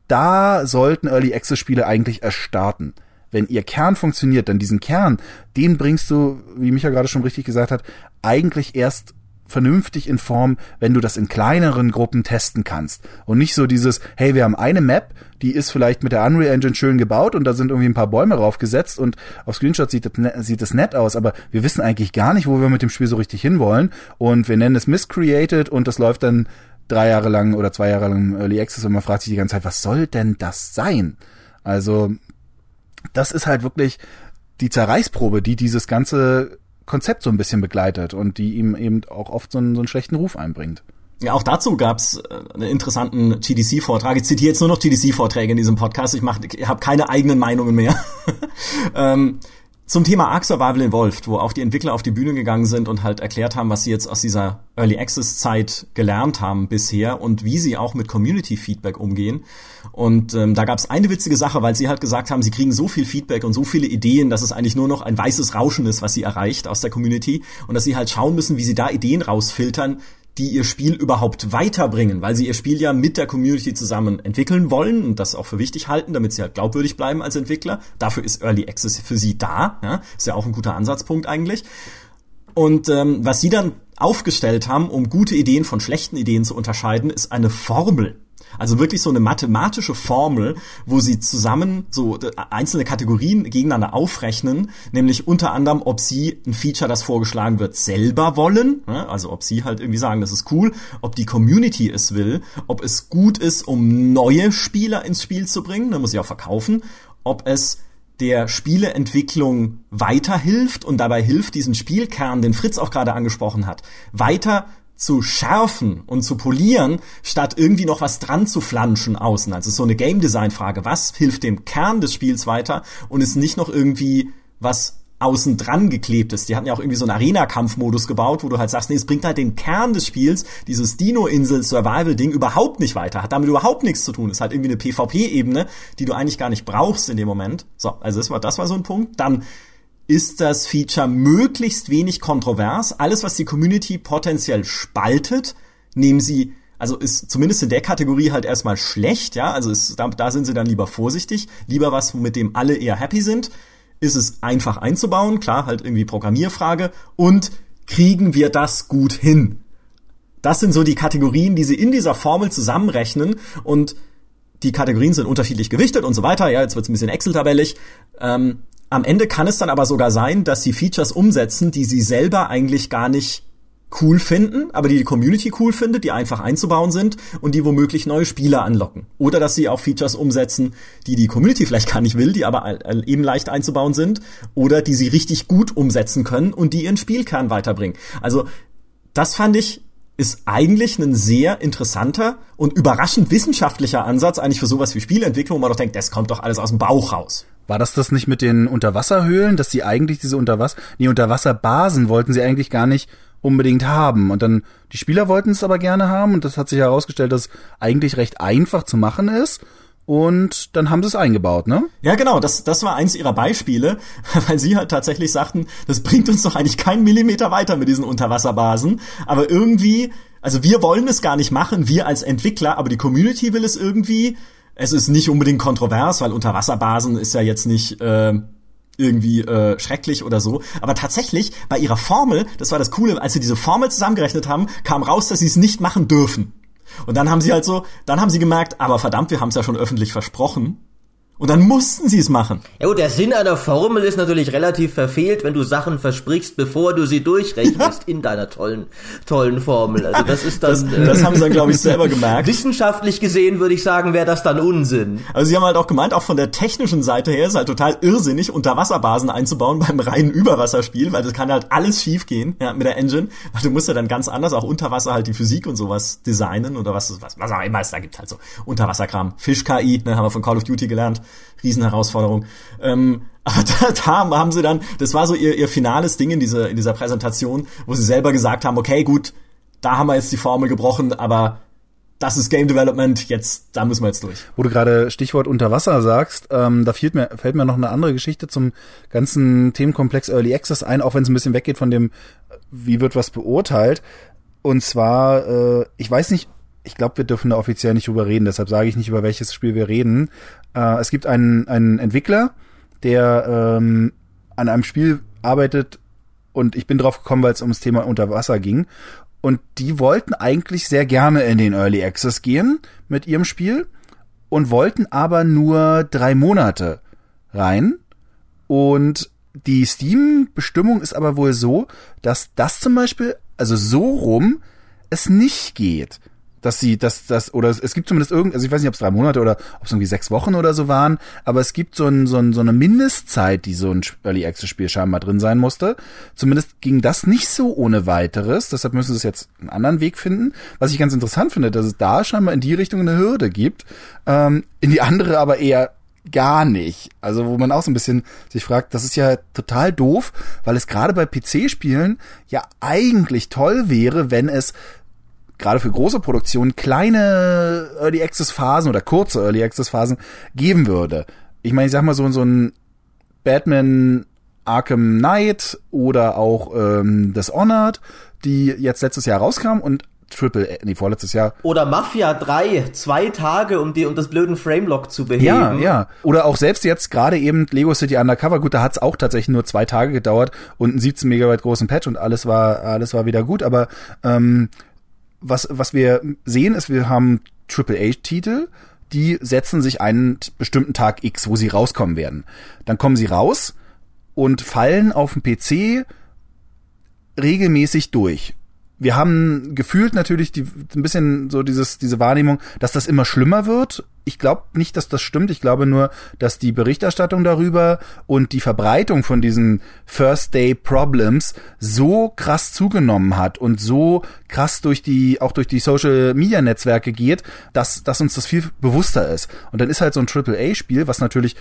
da sollten Early Access Spiele eigentlich erstarten. Wenn ihr Kern funktioniert, dann diesen Kern, den bringst du, wie Micha gerade schon richtig gesagt hat, eigentlich erst vernünftig in Form, wenn du das in kleineren Gruppen testen kannst. Und nicht so dieses, hey, wir haben eine Map, die ist vielleicht mit der Unreal Engine schön gebaut und da sind irgendwie ein paar Bäume draufgesetzt und auf Screenshot sieht das, ne, sieht das nett aus, aber wir wissen eigentlich gar nicht, wo wir mit dem Spiel so richtig hinwollen und wir nennen es Miscreated und das läuft dann drei Jahre lang oder zwei Jahre lang Early Access und man fragt sich die ganze Zeit, was soll denn das sein? Also, das ist halt wirklich die Zerreißprobe, die dieses ganze Konzept so ein bisschen begleitet und die ihm eben auch oft so einen, so einen schlechten Ruf einbringt. Ja, auch dazu gab's äh, einen interessanten GDC-Vortrag. Ich zitiere jetzt nur noch GDC-Vorträge in diesem Podcast. Ich, mach, ich habe keine eigenen Meinungen mehr. [LAUGHS] ähm, zum Thema Ark Survival Involved, wo auch die Entwickler auf die Bühne gegangen sind und halt erklärt haben, was sie jetzt aus dieser Early Access Zeit gelernt haben bisher und wie sie auch mit Community Feedback umgehen. Und ähm, da gab es eine witzige Sache, weil sie halt gesagt haben, sie kriegen so viel Feedback und so viele Ideen, dass es eigentlich nur noch ein weißes Rauschen ist, was sie erreicht aus der Community und dass sie halt schauen müssen, wie sie da Ideen rausfiltern, die ihr Spiel überhaupt weiterbringen, weil sie ihr Spiel ja mit der Community zusammen entwickeln wollen und das auch für wichtig halten, damit sie halt glaubwürdig bleiben als Entwickler. Dafür ist Early Access für sie da. Ja? Ist ja auch ein guter Ansatzpunkt eigentlich. Und ähm, was sie dann aufgestellt haben, um gute Ideen von schlechten Ideen zu unterscheiden, ist eine Formel. Also wirklich so eine mathematische Formel, wo sie zusammen so äh, einzelne Kategorien gegeneinander aufrechnen, nämlich unter anderem, ob sie ein Feature, das vorgeschlagen wird, selber wollen, ne? also ob sie halt irgendwie sagen, das ist cool, ob die Community es will, ob es gut ist, um neue Spieler ins Spiel zu bringen, dann muss sie auch verkaufen, ob es der Spieleentwicklung weiterhilft und dabei hilft, diesen Spielkern, den Fritz auch gerade angesprochen hat, weiter zu schärfen und zu polieren, statt irgendwie noch was dran zu flanschen außen. Also so eine Game Design Frage. Was hilft dem Kern des Spiels weiter und ist nicht noch irgendwie was außen dran geklebt ist. Die hatten ja auch irgendwie so einen Arena-Kampfmodus gebaut, wo du halt sagst, nee, es bringt halt den Kern des Spiels, dieses Dino-Insel-Survival-Ding, überhaupt nicht weiter. Hat damit überhaupt nichts zu tun. Ist halt irgendwie eine PvP-Ebene, die du eigentlich gar nicht brauchst in dem Moment. So, also das war, das war so ein Punkt. Dann ist das Feature möglichst wenig kontrovers. Alles, was die Community potenziell spaltet, nehmen sie also ist zumindest in der Kategorie halt erstmal schlecht, ja, also ist, da, da sind sie dann lieber vorsichtig, lieber was, mit dem alle eher happy sind. Ist es einfach einzubauen, klar, halt irgendwie Programmierfrage und kriegen wir das gut hin? Das sind so die Kategorien, die sie in dieser Formel zusammenrechnen und die Kategorien sind unterschiedlich gewichtet und so weiter. Ja, jetzt wird's ein bisschen Excel-tabellig. Ähm, am Ende kann es dann aber sogar sein, dass sie Features umsetzen, die sie selber eigentlich gar nicht cool finden, aber die die Community cool findet, die einfach einzubauen sind und die womöglich neue Spieler anlocken. Oder dass sie auch Features umsetzen, die die Community [LAUGHS] vielleicht gar nicht will, die aber eben leicht einzubauen sind oder die sie richtig gut umsetzen können und die ihren Spielkern weiterbringen. Also das fand ich ist eigentlich ein sehr interessanter und überraschend wissenschaftlicher Ansatz eigentlich für sowas wie Spielentwicklung, wo man doch denkt, das kommt doch alles aus dem Bauch raus. War das das nicht mit den Unterwasserhöhlen, dass sie eigentlich diese Unterwasser, nee, Unterwasserbasen wollten sie eigentlich gar nicht unbedingt haben und dann die Spieler wollten es aber gerne haben und das hat sich herausgestellt, dass eigentlich recht einfach zu machen ist und dann haben sie es eingebaut, ne? Ja, genau, das, das war eins ihrer Beispiele, [LAUGHS] weil sie halt tatsächlich sagten, das bringt uns doch eigentlich keinen Millimeter weiter mit diesen Unterwasserbasen, aber irgendwie, also wir wollen es gar nicht machen, wir als Entwickler, aber die Community will es irgendwie. Es ist nicht unbedingt kontrovers, weil Unterwasserbasen ist ja jetzt nicht äh, irgendwie äh, schrecklich oder so. Aber tatsächlich, bei ihrer Formel, das war das Coole, als sie diese Formel zusammengerechnet haben, kam raus, dass sie es nicht machen dürfen. Und dann haben sie halt so, dann haben sie gemerkt, aber verdammt, wir haben es ja schon öffentlich versprochen. Und dann mussten sie es machen. Ja gut, der Sinn einer Formel ist natürlich relativ verfehlt, wenn du Sachen versprichst, bevor du sie durchrechnest [LAUGHS] in deiner tollen, tollen Formel. Also das ist dann. Das, äh, das haben sie dann, glaube ich, selber gemerkt. Wissenschaftlich gesehen würde ich sagen, wäre das dann Unsinn. Also sie haben halt auch gemeint, auch von der technischen Seite her ist halt total irrsinnig, Unterwasserbasen einzubauen beim reinen Überwasserspiel, weil das kann halt alles schief gehen, ja, mit der Engine. Weil du musst ja dann ganz anders auch unter Wasser halt die Physik und sowas designen oder was, was, was auch immer es da gibt halt so. Unterwasserkram. Fisch-KI, ne, haben wir von Call of Duty gelernt. Riesenherausforderung. Ähm, aber [LAUGHS] da, da haben sie dann, das war so ihr, ihr finales Ding in dieser, in dieser Präsentation, wo sie selber gesagt haben, okay, gut, da haben wir jetzt die Formel gebrochen, aber das ist Game Development, jetzt, da müssen wir jetzt durch. Wo du gerade Stichwort Unterwasser sagst, ähm, da fällt mir, fällt mir noch eine andere Geschichte zum ganzen Themenkomplex Early Access ein, auch wenn es ein bisschen weggeht von dem, wie wird was beurteilt. Und zwar, äh, ich weiß nicht, ich glaube, wir dürfen da offiziell nicht drüber reden, deshalb sage ich nicht, über welches Spiel wir reden. Äh, es gibt einen, einen Entwickler, der ähm, an einem Spiel arbeitet und ich bin drauf gekommen, weil es ums Thema Unterwasser ging. Und die wollten eigentlich sehr gerne in den Early Access gehen mit ihrem Spiel und wollten aber nur drei Monate rein. Und die Steam-Bestimmung ist aber wohl so, dass das zum Beispiel, also so rum, es nicht geht dass sie, dass das, oder es gibt zumindest irgend, also ich weiß nicht, ob es drei Monate oder ob es irgendwie sechs Wochen oder so waren, aber es gibt so, ein, so, ein, so eine Mindestzeit, die so ein Early Access Spiel scheinbar drin sein musste. Zumindest ging das nicht so ohne weiteres, deshalb müssen sie es jetzt einen anderen Weg finden. Was ich ganz interessant finde, dass es da scheinbar in die Richtung eine Hürde gibt, ähm, in die andere aber eher gar nicht. Also wo man auch so ein bisschen sich fragt, das ist ja total doof, weil es gerade bei PC-Spielen ja eigentlich toll wäre, wenn es gerade für große Produktionen kleine Early Access Phasen oder kurze Early Access Phasen geben würde. Ich meine, ich sag mal so, so ein Batman Arkham Knight oder auch ähm, Dishonored, die jetzt letztes Jahr rauskamen und Triple, nee, vorletztes Jahr. Oder Mafia 3, zwei Tage, um die, um das blöden Framelock zu beheben. Ja, ja. Oder auch selbst jetzt gerade eben Lego City Undercover, gut, da hat's auch tatsächlich nur zwei Tage gedauert und ein 17 Megabyte großen Patch und alles war, alles war wieder gut, aber ähm, was, was wir sehen, ist, wir haben AAA-Titel, die setzen sich einen bestimmten Tag X, wo sie rauskommen werden. Dann kommen sie raus und fallen auf dem PC regelmäßig durch wir haben gefühlt natürlich die, ein bisschen so dieses, diese Wahrnehmung, dass das immer schlimmer wird. Ich glaube nicht, dass das stimmt. Ich glaube nur, dass die Berichterstattung darüber und die Verbreitung von diesen First Day Problems so krass zugenommen hat und so krass durch die, auch durch die Social Media Netzwerke geht, dass, dass uns das viel bewusster ist. Und dann ist halt so ein AAA Spiel, was natürlich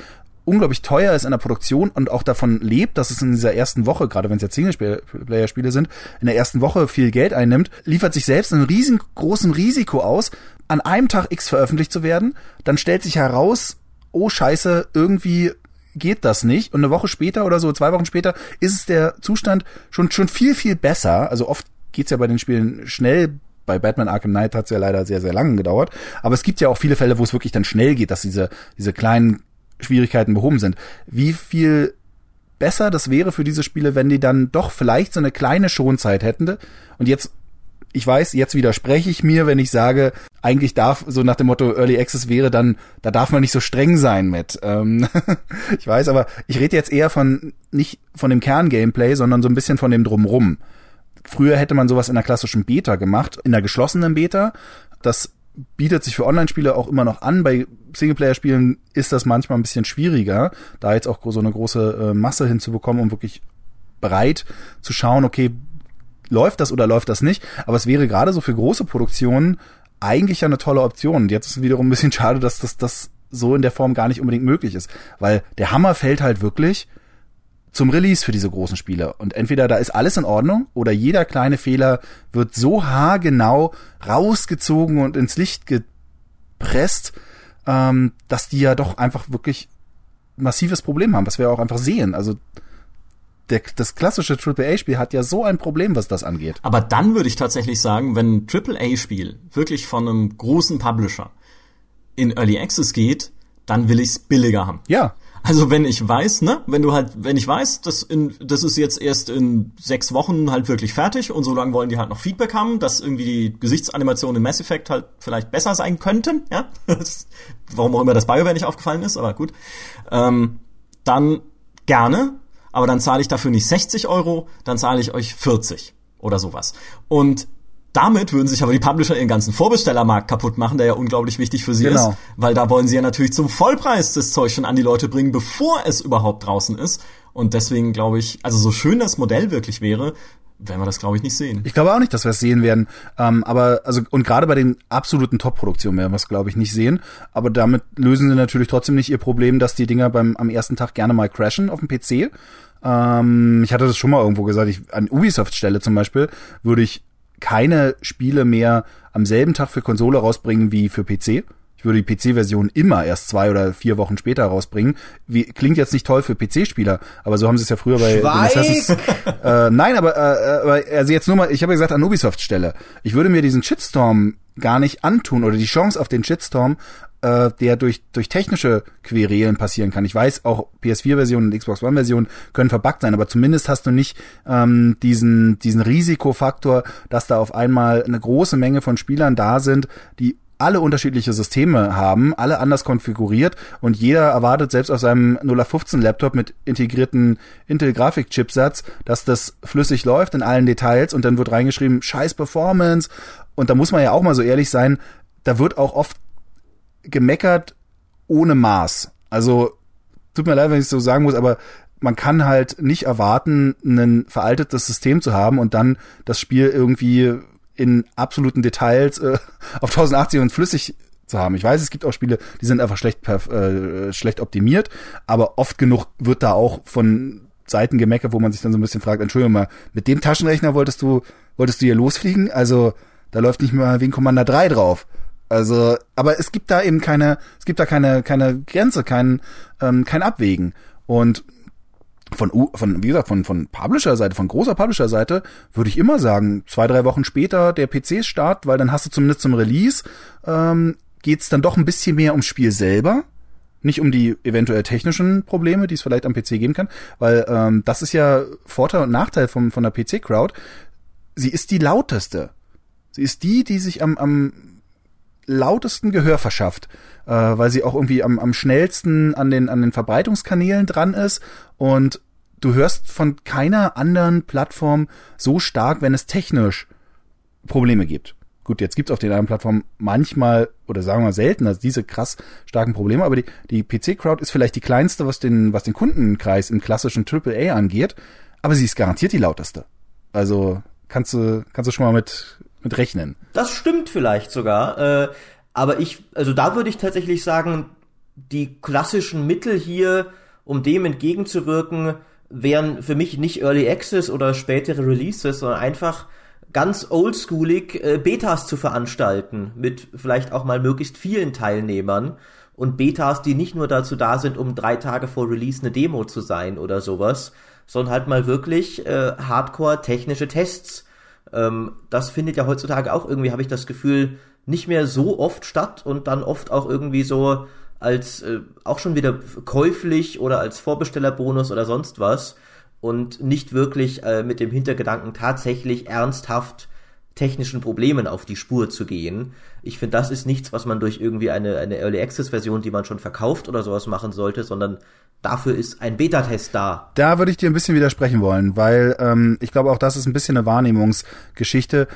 unglaublich teuer ist in der Produktion und auch davon lebt, dass es in dieser ersten Woche, gerade wenn es jetzt Singleplayer-Spiele sind, in der ersten Woche viel Geld einnimmt, liefert sich selbst ein riesengroßen Risiko aus, an einem Tag X veröffentlicht zu werden. Dann stellt sich heraus, oh Scheiße, irgendwie geht das nicht. Und eine Woche später oder so, zwei Wochen später, ist es der Zustand schon, schon viel, viel besser. Also oft geht's ja bei den Spielen schnell bei Batman Arkham Knight hat es ja leider sehr, sehr lange gedauert. Aber es gibt ja auch viele Fälle, wo es wirklich dann schnell geht, dass diese, diese kleinen Schwierigkeiten behoben sind. Wie viel besser das wäre für diese Spiele, wenn die dann doch vielleicht so eine kleine Schonzeit hätten. Und jetzt, ich weiß, jetzt widerspreche ich mir, wenn ich sage, eigentlich darf, so nach dem Motto Early Access wäre dann, da darf man nicht so streng sein mit. Ähm [LAUGHS] ich weiß, aber ich rede jetzt eher von, nicht von dem Kern-Gameplay, sondern so ein bisschen von dem Drumrum. Früher hätte man sowas in der klassischen Beta gemacht, in der geschlossenen Beta. Das bietet sich für Online-Spiele auch immer noch an. Bei Singleplayer-Spielen ist das manchmal ein bisschen schwieriger, da jetzt auch so eine große äh, Masse hinzubekommen, um wirklich bereit zu schauen, okay, läuft das oder läuft das nicht. Aber es wäre gerade so für große Produktionen eigentlich ja eine tolle Option. Jetzt ist es wiederum ein bisschen [LAUGHS] schade, dass das, das so in der Form gar nicht unbedingt möglich ist. Weil der Hammer fällt halt wirklich, zum Release für diese großen Spiele. Und entweder da ist alles in Ordnung oder jeder kleine Fehler wird so haargenau rausgezogen und ins Licht gepresst, ähm, dass die ja doch einfach wirklich massives Problem haben, was wir auch einfach sehen. Also der, das klassische AAA-Spiel hat ja so ein Problem, was das angeht. Aber dann würde ich tatsächlich sagen, wenn ein AAA-Spiel wirklich von einem großen Publisher in Early Access geht, dann will ich's billiger haben. Ja. Also wenn ich weiß, ne, wenn du halt, wenn ich weiß, das, in, das ist jetzt erst in sechs Wochen halt wirklich fertig und so lange wollen die halt noch Feedback haben, dass irgendwie die Gesichtsanimationen in Mass Effect halt vielleicht besser sein könnten, ja, [LAUGHS] warum auch immer das BioWare nicht aufgefallen ist, aber gut, ähm, dann gerne, aber dann zahle ich dafür nicht 60 Euro, dann zahle ich euch 40 oder sowas. Und damit würden sich aber die Publisher ihren ganzen Vorbestellermarkt kaputt machen, der ja unglaublich wichtig für sie genau. ist, weil da wollen sie ja natürlich zum Vollpreis das Zeug schon an die Leute bringen, bevor es überhaupt draußen ist. Und deswegen glaube ich, also so schön das Modell wirklich wäre, werden wir das glaube ich nicht sehen. Ich glaube auch nicht, dass wir es sehen werden. Ähm, aber also und gerade bei den absoluten Top-Produktionen werden wir es glaube ich nicht sehen. Aber damit lösen sie natürlich trotzdem nicht ihr Problem, dass die Dinger beim am ersten Tag gerne mal crashen auf dem PC. Ähm, ich hatte das schon mal irgendwo gesagt. Ich, an Ubisoft Stelle zum Beispiel würde ich keine Spiele mehr am selben Tag für Konsole rausbringen wie für PC. Ich würde die PC-Version immer erst zwei oder vier Wochen später rausbringen. Wie, klingt jetzt nicht toll für PC-Spieler, aber so haben sie es ja früher bei Assassin's. [LAUGHS] Äh, nein, aber, äh, aber also jetzt nur mal, ich habe ja gesagt an Ubisoft Stelle. Ich würde mir diesen Shitstorm gar nicht antun oder die Chance auf den Shitstorm äh, der durch, durch technische Querelen passieren kann. Ich weiß, auch PS4-Versionen und Xbox One-Versionen können verbuggt sein, aber zumindest hast du nicht ähm, diesen, diesen Risikofaktor, dass da auf einmal eine große Menge von Spielern da sind, die alle unterschiedliche Systeme haben, alle anders konfiguriert und jeder erwartet selbst auf seinem 0815 Laptop mit integrierten Intel Grafikchipsatz, dass das flüssig läuft in allen Details und dann wird reingeschrieben scheiß Performance und da muss man ja auch mal so ehrlich sein, da wird auch oft gemeckert ohne Maß. Also, tut mir leid, wenn ich es so sagen muss, aber man kann halt nicht erwarten, ein veraltetes System zu haben und dann das Spiel irgendwie in absoluten Details äh, [LAUGHS] auf 1080 und flüssig zu haben. Ich weiß, es gibt auch Spiele, die sind einfach schlecht, äh, schlecht optimiert, aber oft genug wird da auch von Seiten gemeckert, wo man sich dann so ein bisschen fragt, Entschuldigung mal, mit dem Taschenrechner wolltest du, wolltest du hier losfliegen? Also, da läuft nicht mal wegen Commander 3 drauf. Also, aber es gibt da eben keine, es gibt da keine, keine Grenze, kein, ähm, kein Abwägen. Und von, von, wie gesagt, von, von Publisher-Seite, von großer Publisher-Seite, würde ich immer sagen, zwei, drei Wochen später der PC-Start, weil dann hast du zumindest zum Release, ähm, geht's dann doch ein bisschen mehr ums Spiel selber. Nicht um die eventuell technischen Probleme, die es vielleicht am PC geben kann, weil ähm, das ist ja Vorteil und Nachteil vom, von der PC-Crowd. Sie ist die lauteste. Sie ist die, die sich am, am lautesten Gehör verschafft, äh, weil sie auch irgendwie am, am schnellsten an den, an den Verbreitungskanälen dran ist und du hörst von keiner anderen Plattform so stark, wenn es technisch Probleme gibt. Gut, jetzt gibt es auf den anderen Plattformen manchmal oder sagen wir mal selten also diese krass starken Probleme, aber die, die PC-Crowd ist vielleicht die kleinste, was den, was den Kundenkreis im klassischen AAA angeht, aber sie ist garantiert die lauteste. Also kannst du, kannst du schon mal mit, mit rechnen. Das stimmt vielleicht sogar. Äh, aber ich, also da würde ich tatsächlich sagen, die klassischen Mittel hier, um dem entgegenzuwirken, wären für mich nicht Early Access oder spätere Releases, sondern einfach ganz oldschoolig äh, Betas zu veranstalten mit vielleicht auch mal möglichst vielen Teilnehmern und Betas, die nicht nur dazu da sind, um drei Tage vor Release eine Demo zu sein oder sowas, sondern halt mal wirklich äh, Hardcore technische Tests Ähm, das findet ja heutzutage auch irgendwie, habe ich das Gefühl, nicht mehr so oft statt und dann oft auch irgendwie so als äh, auch schon wieder käuflich oder als Vorbestellerbonus oder sonst was und nicht wirklich äh, mit dem Hintergedanken tatsächlich ernsthaft technischen Problemen auf die Spur zu gehen. Ich finde, das ist nichts, was man durch irgendwie eine, eine Early Access Version, die man schon verkauft oder sowas machen sollte, sondern dafür ist ein Beta-Test da. Da würde ich dir ein bisschen widersprechen wollen, weil ähm, ich glaube auch das ist ein bisschen eine Wahrnehmungsgeschichte.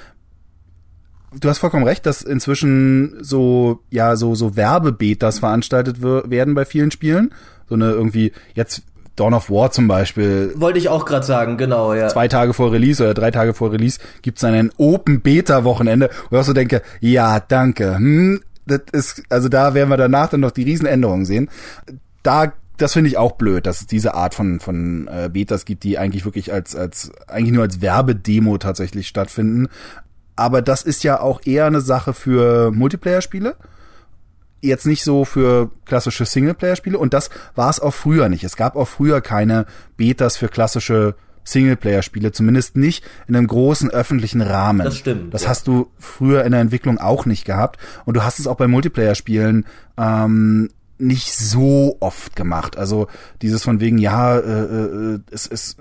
Du hast vollkommen recht, dass inzwischen so ja so so Werbebetas veranstaltet werden bei vielen Spielen. So eine irgendwie jetzt Dawn of War zum Beispiel. Wollte ich auch gerade sagen, genau, ja. Zwei Tage vor Release oder drei Tage vor Release gibt's dann ein Open Beta Wochenende, wo ich auch so denke, ja, danke. Hm, das ist, also da werden wir danach dann noch die Riesenänderungen sehen. Da das finde ich auch blöd, dass es diese Art von von äh, Betas gibt, die eigentlich wirklich als als eigentlich nur als Werbedemo tatsächlich stattfinden. Aber das ist ja auch eher eine Sache für Multiplayer-Spiele jetzt nicht so für klassische Singleplayer-Spiele und das war es auch früher nicht. Es gab auch früher keine Betas für klassische Singleplayer-Spiele, zumindest nicht in einem großen öffentlichen Rahmen. Das stimmt. Das ja. hast du früher in der Entwicklung auch nicht gehabt und du hast es auch bei Multiplayer-Spielen ähm, nicht so oft gemacht. Also dieses von wegen, ja, äh, äh, es ist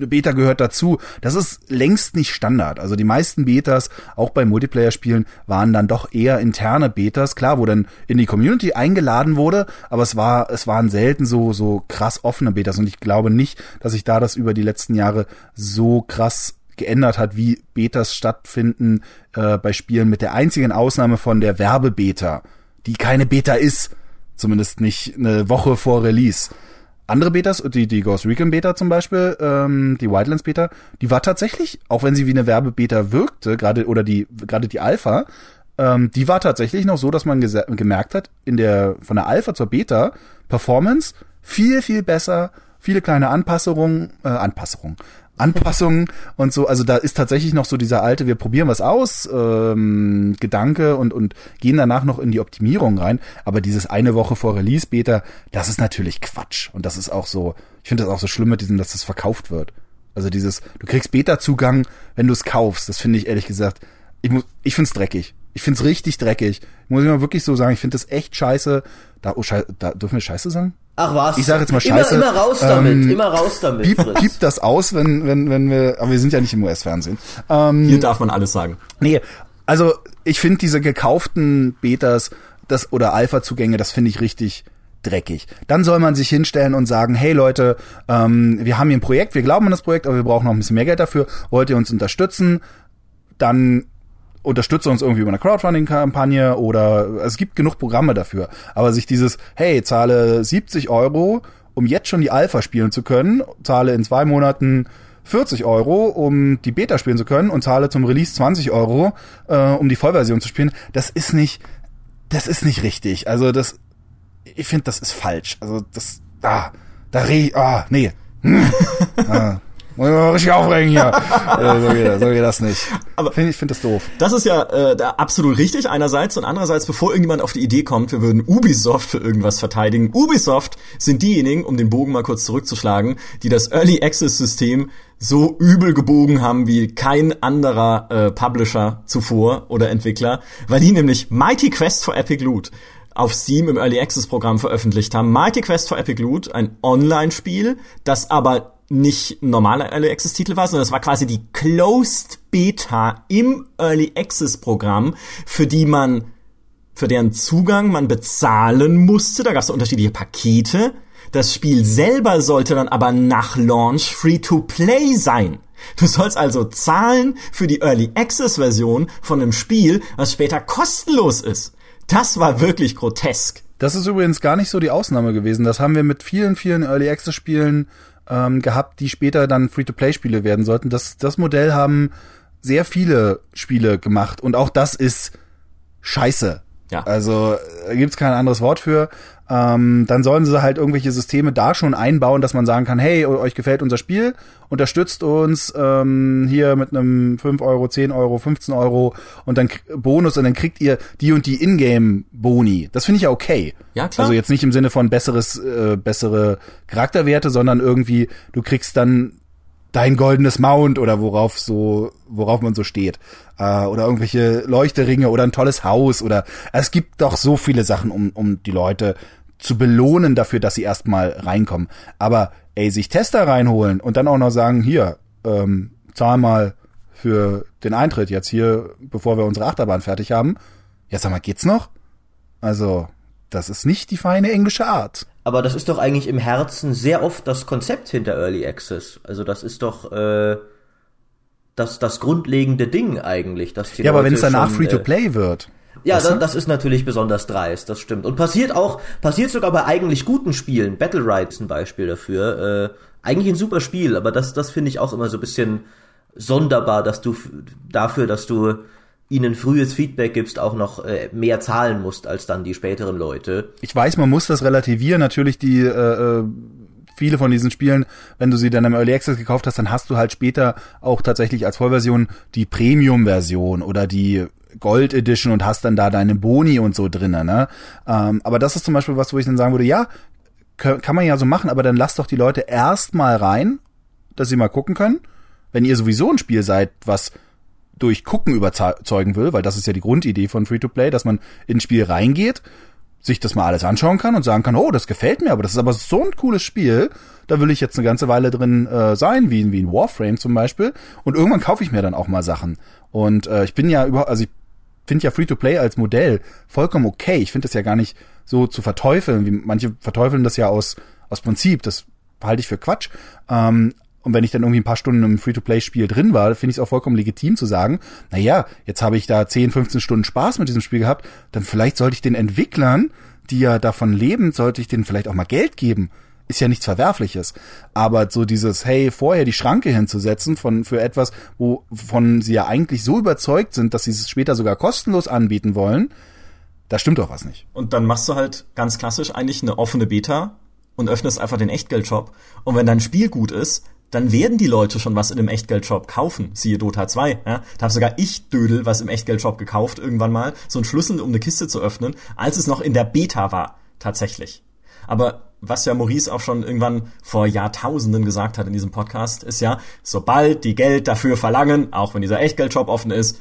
eine Beta gehört dazu. Das ist längst nicht Standard. Also die meisten Betas, auch bei Multiplayer-Spielen, waren dann doch eher interne Betas, klar, wo dann in die Community eingeladen wurde, aber es war, es waren selten so, so krass offene Betas. Und ich glaube nicht, dass sich da das über die letzten Jahre so krass geändert hat, wie Betas stattfinden äh, bei Spielen. Mit der einzigen Ausnahme von der Werbebeta, die keine Beta ist, zumindest nicht eine Woche vor Release andere Betas, die, die Ghost Recon Beta zum Beispiel, ähm, die Wildlands Beta, die war tatsächlich, auch wenn sie wie eine Werbebeta wirkte, gerade oder die gerade die Alpha, ähm, die war tatsächlich noch so, dass man gemerkt hat, in der von der Alpha zur Beta Performance viel viel besser, viele kleine Anpassungen, äh, Anpassungen, Anpassungen und so. Also da ist tatsächlich noch so dieser alte, wir probieren was aus, ähm, Gedanke und, und gehen danach noch in die Optimierung rein. Aber dieses eine Woche vor Release Beta, das ist natürlich Quatsch. Und das ist auch so, ich finde das auch so schlimm mit diesem, dass das verkauft wird. Also dieses, du kriegst Beta-Zugang, wenn du es kaufst. Das finde ich ehrlich gesagt, ich, ich finde es dreckig. Ich finde es richtig dreckig. Muss ich mal wirklich so sagen, ich finde das echt scheiße. Da, oh, scheiße, da dürfen wir scheiße sagen? Ach was. Ich sage jetzt mal Scheiße. Immer, immer raus damit, ähm, immer raus damit. Piep, piep das aus, wenn, wenn, wenn wir, aber wir sind ja nicht im US-Fernsehen. Ähm, Hier darf man alles sagen. Nee, also ich finde diese gekauften Betas das, oder Alpha-Zugänge, das finde ich richtig dreckig. Dann soll man sich hinstellen und sagen, hey Leute, ähm, wir haben hier ein Projekt, wir glauben an das Projekt, aber wir brauchen noch ein bisschen mehr Geld dafür. Wollt ihr uns unterstützen? Dann unterstütze uns irgendwie über eine Crowdfunding-Kampagne oder es gibt genug Programme dafür. Aber sich dieses, hey, zahle 70 Euro, um jetzt schon die Alpha spielen zu können, zahle in zwei Monaten 40 Euro, um die Beta spielen zu können und zahle zum Release 20 Euro, äh, um die Vollversion zu spielen, das ist nicht, das ist nicht richtig. Also das, ich finde, das ist falsch. Also das, ah, da re, ah, nee. [LAUGHS] Ah. Muss ich mal richtig aufregen hier. [LAUGHS] äh, so, geht das, so geht das nicht. Aber find, ich finde das doof. Das ist ja äh, absolut richtig einerseits und andererseits, bevor irgendjemand auf die Idee kommt, wir würden Ubisoft für irgendwas verteidigen. Ubisoft sind diejenigen, um den Bogen mal kurz zurückzuschlagen, die das Early Access System so übel gebogen haben wie kein anderer äh, Publisher zuvor oder Entwickler, weil die nämlich Mighty Quest for Epic Loot auf Steam im Early Access Programm veröffentlicht haben. Mighty Quest for Epic Loot, ein Online-Spiel, das aber nicht normaler Early Access Titel war, sondern es war quasi die Closed Beta im Early Access Programm, für die man, für deren Zugang man bezahlen musste. Da gab es unterschiedliche Pakete. Das Spiel selber sollte dann aber nach Launch free to play sein. Du sollst also zahlen für die Early Access Version von einem Spiel, was später kostenlos ist. Das war wirklich grotesk. Das ist übrigens gar nicht so die Ausnahme gewesen. Das haben wir mit vielen, vielen Early Access Spielen ähm, gehabt, die später dann Free-to-Play-Spiele werden sollten. Das, das Modell haben sehr viele Spiele gemacht und auch das ist scheiße. Ja. Also da gibt's kein anderes Wort für ähm, dann sollen sie halt irgendwelche Systeme da schon einbauen, dass man sagen kann, hey, euch gefällt unser Spiel, unterstützt uns ähm, hier mit einem 5 Euro, 10 Euro, 15 Euro und dann Bonus und dann kriegt ihr die und die Ingame-Boni. Das finde ich ja okay. Ja, klar. Also jetzt nicht im Sinne von besseres, äh, bessere Charakterwerte, sondern irgendwie, du kriegst dann dein goldenes Mount oder worauf so, worauf man so steht. Äh, oder irgendwelche Leuchteringe oder ein tolles Haus oder es gibt doch so viele Sachen, um, um die Leute zu belohnen dafür, dass sie erstmal reinkommen. Aber ey, sich Tester reinholen und dann auch noch sagen, hier, ähm, zahl mal für den Eintritt jetzt hier, bevor wir unsere Achterbahn fertig haben. Ja, sag mal, geht's noch? Also, das ist nicht die feine englische Art. Aber das ist doch eigentlich im Herzen sehr oft das Konzept hinter Early Access. Also das ist doch äh, das, das grundlegende Ding eigentlich. Dass die ja, Leute aber wenn es danach Free-to-Play äh, wird. Ja, das, das ist natürlich besonders dreist, das stimmt. Und passiert auch, passiert sogar bei eigentlich guten Spielen. Battle Ride ist ein Beispiel dafür. Äh, eigentlich ein super Spiel, aber das, das finde ich auch immer so ein bisschen sonderbar, dass du dafür, dass du ihnen frühes Feedback gibst, auch noch äh, mehr zahlen musst als dann die späteren Leute. Ich weiß, man muss das relativieren. Natürlich die äh, äh, viele von diesen Spielen, wenn du sie dann im Early Access gekauft hast, dann hast du halt später auch tatsächlich als Vollversion die Premium-Version oder die Gold Edition und hast dann da deine Boni und so drinnen. Ne? Ähm, aber das ist zum Beispiel was, wo ich dann sagen würde, ja, kann man ja so machen, aber dann lasst doch die Leute erstmal rein, dass sie mal gucken können. Wenn ihr sowieso ein Spiel seid, was durch Gucken überzeugen will, weil das ist ja die Grundidee von Free-to-Play, dass man ins Spiel reingeht, sich das mal alles anschauen kann und sagen kann, oh, das gefällt mir, aber das ist aber so ein cooles Spiel, da will ich jetzt eine ganze Weile drin äh, sein, wie, wie ein Warframe zum Beispiel. Und irgendwann kaufe ich mir dann auch mal Sachen. Und äh, ich bin ja überhaupt, also ich finde ja Free-to-Play als Modell vollkommen okay. Ich finde das ja gar nicht so zu verteufeln, wie manche verteufeln das ja aus, aus Prinzip. Das halte ich für Quatsch. Ähm, und wenn ich dann irgendwie ein paar Stunden im Free-to-Play-Spiel drin war, finde ich es auch vollkommen legitim zu sagen, na ja, jetzt habe ich da 10, 15 Stunden Spaß mit diesem Spiel gehabt, dann vielleicht sollte ich den Entwicklern, die ja davon leben, sollte ich denen vielleicht auch mal Geld geben. Ist ja nichts Verwerfliches. Aber so dieses, hey, vorher die Schranke hinzusetzen von, für etwas, wovon sie ja eigentlich so überzeugt sind, dass sie es später sogar kostenlos anbieten wollen, da stimmt doch was nicht. Und dann machst du halt ganz klassisch eigentlich eine offene Beta und öffnest einfach den Echtgeldshop. Und wenn dein Spiel gut ist, dann werden die Leute schon was in einem Echtgeldshop kaufen. Siehe Dota 2. Ja? Da habe sogar ich Dödel was im Echtgeldshop gekauft irgendwann mal. So ein Schlüssel, um eine Kiste zu öffnen, als es noch in der Beta war. Tatsächlich. Aber was ja Maurice auch schon irgendwann vor Jahrtausenden gesagt hat in diesem Podcast, ist ja, sobald die Geld dafür verlangen, auch wenn dieser Echtgeldshop offen ist,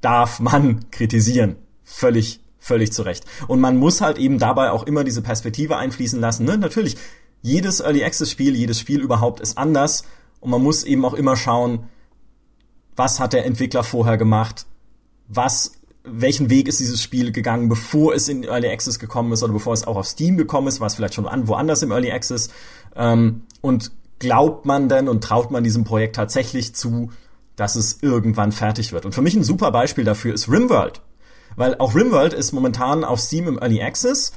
darf man kritisieren. Völlig, völlig zu Recht. Und man muss halt eben dabei auch immer diese Perspektive einfließen lassen. Ne? Natürlich, jedes Early Access Spiel, jedes Spiel überhaupt ist anders und man muss eben auch immer schauen, was hat der Entwickler vorher gemacht, was welchen Weg ist dieses Spiel gegangen, bevor es in Early Access gekommen ist oder bevor es auch auf Steam gekommen ist, war es vielleicht schon woanders im Early Access ähm, und glaubt man denn und traut man diesem Projekt tatsächlich zu, dass es irgendwann fertig wird. Und für mich ein super Beispiel dafür ist Rimworld. Weil auch Rimworld ist momentan auf Steam im Early Access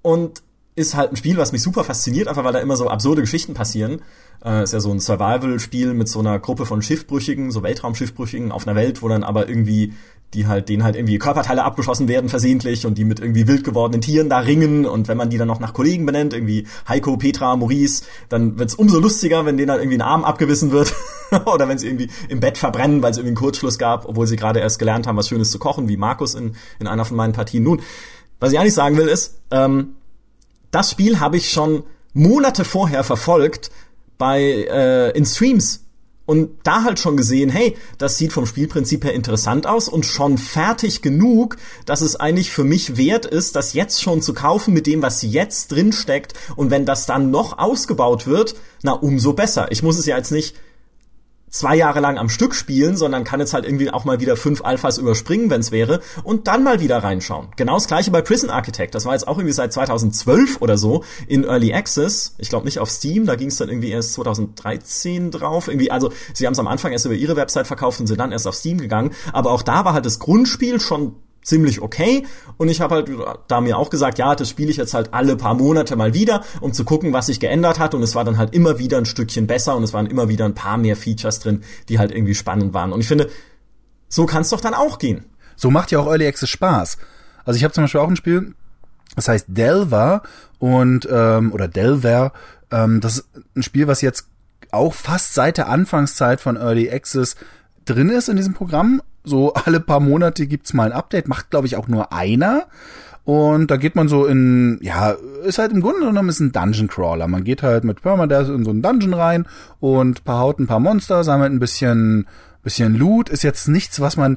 und ist halt ein Spiel, was mich super fasziniert, einfach weil da immer so absurde Geschichten passieren. Äh, ist ja so ein Survival-Spiel mit so einer Gruppe von Schiffbrüchigen, so Weltraumschiffbrüchigen auf einer Welt, wo dann aber irgendwie die halt denen halt irgendwie Körperteile abgeschossen werden versehentlich und die mit irgendwie wild gewordenen Tieren da ringen und wenn man die dann noch nach Kollegen benennt, irgendwie Heiko, Petra, Maurice, dann wird's umso lustiger, wenn denen dann irgendwie ein Arm abgebissen wird [LAUGHS] oder wenn sie irgendwie im Bett verbrennen, weil es irgendwie einen Kurzschluss gab, obwohl sie gerade erst gelernt haben, was Schönes zu kochen, wie Markus in, in einer von meinen Partien. Nun, was ich eigentlich sagen will ist, ähm, das Spiel habe ich schon Monate vorher verfolgt bei äh, in Streams und da halt schon gesehen, hey, das sieht vom Spielprinzip her interessant aus und schon fertig genug, dass es eigentlich für mich wert ist, das jetzt schon zu kaufen mit dem, was jetzt drin steckt. Und wenn das dann noch ausgebaut wird, na umso besser. Ich muss es ja jetzt nicht zwei Jahre lang am Stück spielen, sondern kann jetzt halt irgendwie auch mal wieder fünf Alphas überspringen, wenn es wäre, und dann mal wieder reinschauen. Genau das gleiche bei Prison Architect. Das war jetzt auch irgendwie seit 2012 oder so in Early Access. Ich glaube nicht auf Steam, da ging es dann irgendwie erst 2013 drauf. Irgendwie, also sie haben es am Anfang erst über ihre Website verkauft und sind dann erst auf Steam gegangen. Aber auch da war halt das Grundspiel schon ziemlich okay. Und ich habe halt da mir auch gesagt, ja, das spiele ich jetzt halt alle paar Monate mal wieder, um zu gucken, was sich geändert hat. Und es war dann halt immer wieder ein Stückchen besser und es waren immer wieder ein paar mehr Features drin, die halt irgendwie spannend waren. Und ich finde, so kann es doch dann auch gehen. So macht ja auch Early Access Spaß. Also ich habe zum Beispiel auch ein Spiel, das heißt Delver und ähm, oder Delver. Ähm, das ist ein Spiel, was jetzt auch fast seit der Anfangszeit von Early Access drin ist in diesem Programm, so alle paar Monate gibt's mal ein Update, macht glaube ich auch nur einer. Und da geht man so in, ja, ist halt im Grunde genommen ist ein Dungeon Crawler. Man geht halt mit Permadeath in so einen Dungeon rein und paar haut ein paar Monster, sammelt ein bisschen, bisschen Loot. Ist jetzt nichts, was man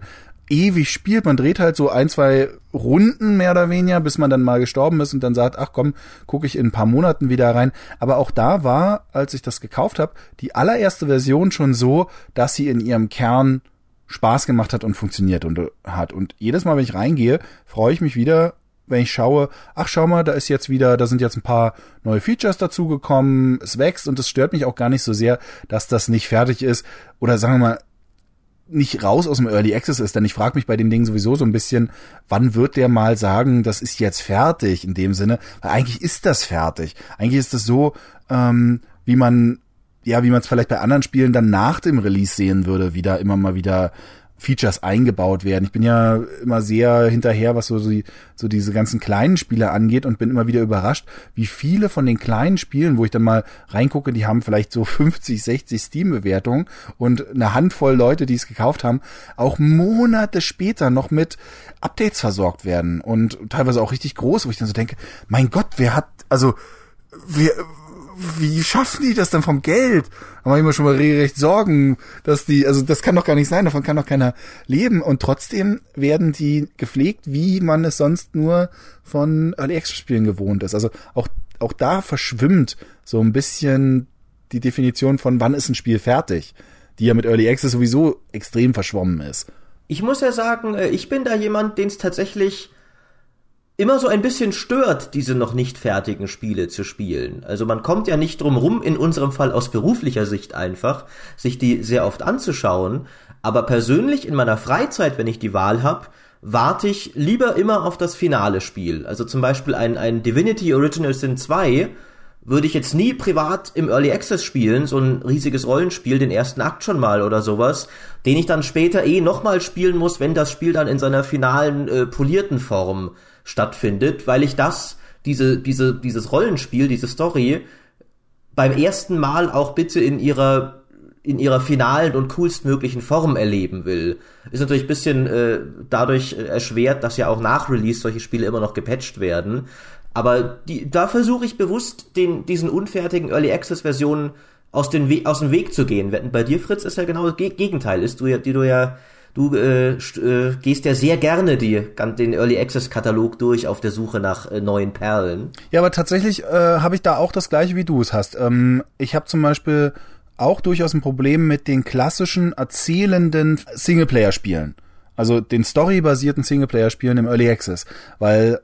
ewig spielt. Man dreht halt so ein, zwei Runden mehr oder weniger, bis man dann mal gestorben ist und dann sagt, ach komm, gucke ich in ein paar Monaten wieder rein. Aber auch da war, als ich das gekauft habe, die allererste Version schon so, dass sie in ihrem Kern Spaß gemacht hat und funktioniert und hat. Und jedes Mal, wenn ich reingehe, freue ich mich wieder, wenn ich schaue, ach schau mal, da ist jetzt wieder, da sind jetzt ein paar neue Features dazugekommen, es wächst und es stört mich auch gar nicht so sehr, dass das nicht fertig ist. Oder sagen wir mal, nicht raus aus dem Early Access ist, denn ich frage mich bei dem Ding sowieso so ein bisschen, wann wird der mal sagen, das ist jetzt fertig in dem Sinne, weil eigentlich ist das fertig. Eigentlich ist das so, ähm, wie man ja, wie man es vielleicht bei anderen Spielen dann nach dem Release sehen würde, wie da immer mal wieder Features eingebaut werden. Ich bin ja immer sehr hinterher, was so, so, so diese ganzen kleinen Spiele angeht und bin immer wieder überrascht, wie viele von den kleinen Spielen, wo ich dann mal reingucke, die haben vielleicht so 50, 60 Steam-Bewertungen und eine Handvoll Leute, die es gekauft haben, auch Monate später noch mit Updates versorgt werden und teilweise auch richtig groß, wo ich dann so denke, mein Gott, wer hat, also, wer, wie schaffen die das denn vom Geld? Da mache ich mir schon mal recht Sorgen, dass die, also das kann doch gar nicht sein, davon kann doch keiner leben. Und trotzdem werden die gepflegt, wie man es sonst nur von Early Access Spielen gewohnt ist. Also auch, auch da verschwimmt so ein bisschen die Definition von wann ist ein Spiel fertig, die ja mit Early Access sowieso extrem verschwommen ist. Ich muss ja sagen, äh, ich bin da jemand, den es tatsächlich immer so ein bisschen stört, diese noch nicht fertigen Spiele zu spielen. Also man kommt ja nicht drum rum, in unserem Fall aus beruflicher Sicht einfach, sich die sehr oft anzuschauen. Aber persönlich in meiner Freizeit, wenn ich die Wahl habe, warte ich lieber immer auf das finale Spiel. Also zum Beispiel ein, ein Divinity Original Sin 2 würde ich jetzt nie privat im Early Access spielen, so ein riesiges Rollenspiel, den ersten Akt schon mal oder sowas, den ich dann später eh nochmal spielen muss, wenn das Spiel dann in seiner finalen äh, polierten Form stattfindet, weil ich das, diese, diese, dieses Rollenspiel, diese Story beim ersten Mal auch bitte in ihrer in ihrer finalen und coolstmöglichen Form erleben will. Ist natürlich ein bisschen äh, dadurch erschwert, dass ja auch nach Release solche Spiele immer noch gepatcht werden. Aber die, da versuche ich bewusst, den, diesen unfertigen Early Access Versionen aus, den We aus dem Weg zu gehen. Bei dir, Fritz, ist ja genau das Gegenteil, ist du ja, die du ja Du äh, äh, gehst ja sehr gerne die, den Early Access Katalog durch auf der Suche nach äh, neuen Perlen. Ja, aber tatsächlich äh, habe ich da auch das gleiche, wie du es hast. Ähm, ich habe zum Beispiel auch durchaus ein Problem mit den klassischen erzählenden Singleplayer-Spielen. Also den storybasierten Singleplayer-Spielen im Early Access. Weil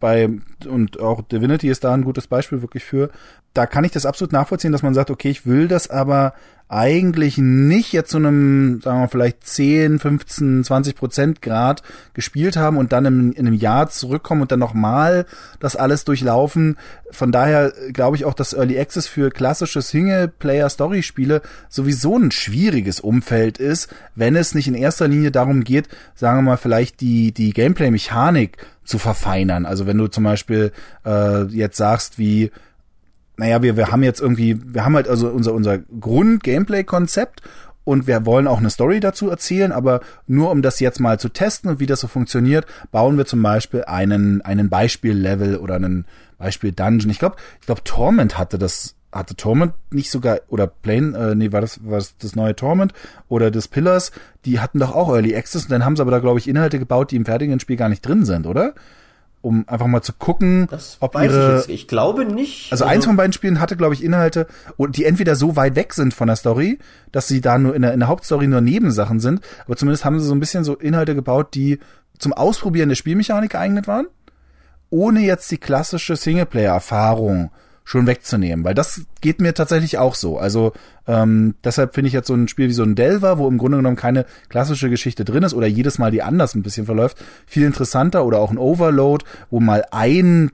bei, und auch Divinity ist da ein gutes Beispiel wirklich für, da kann ich das absolut nachvollziehen, dass man sagt, okay, ich will das aber eigentlich nicht jetzt zu einem, sagen wir vielleicht 10, 15, 20 Prozent Grad gespielt haben und dann in, in einem Jahr zurückkommen und dann nochmal das alles durchlaufen. Von daher glaube ich auch, dass Early Access für klassische Single-Player-Story-Spiele sowieso ein schwieriges Umfeld ist, wenn es nicht in erster Linie darum geht, sagen wir mal, vielleicht die, die Gameplay-Mechanik zu verfeinern. Also wenn du zum Beispiel äh, jetzt sagst, wie naja, wir, wir haben jetzt irgendwie, wir haben halt also unser, unser Grund-Gameplay-Konzept und wir wollen auch eine Story dazu erzählen, aber nur um das jetzt mal zu testen und wie das so funktioniert, bauen wir zum Beispiel einen, einen Beispiel-Level oder einen Beispiel-Dungeon. Ich glaube, ich glaube, Torment hatte das, hatte Torment nicht sogar, oder Plane, äh, nee, war das, war das, das neue Torment oder das Pillars, die hatten doch auch Early Access und dann haben sie aber da, glaube ich, Inhalte gebaut, die im fertigen Spiel gar nicht drin sind, oder? Um einfach mal zu gucken, das ob ihre. Ich, ich, glaube nicht. Also, also, eins von beiden Spielen hatte, glaube ich, Inhalte, die entweder so weit weg sind von der Story, dass sie da nur in der, in der Hauptstory nur Nebensachen sind, aber zumindest haben sie so ein bisschen so Inhalte gebaut, die zum Ausprobieren der Spielmechanik geeignet waren, ohne jetzt die klassische Singleplayer-Erfahrung schon wegzunehmen, weil das geht mir tatsächlich auch so. Also ähm, deshalb finde ich jetzt so ein Spiel wie so ein Delver, wo im Grunde genommen keine klassische Geschichte drin ist oder jedes Mal die anders ein bisschen verläuft, viel interessanter oder auch ein Overload, wo mal ein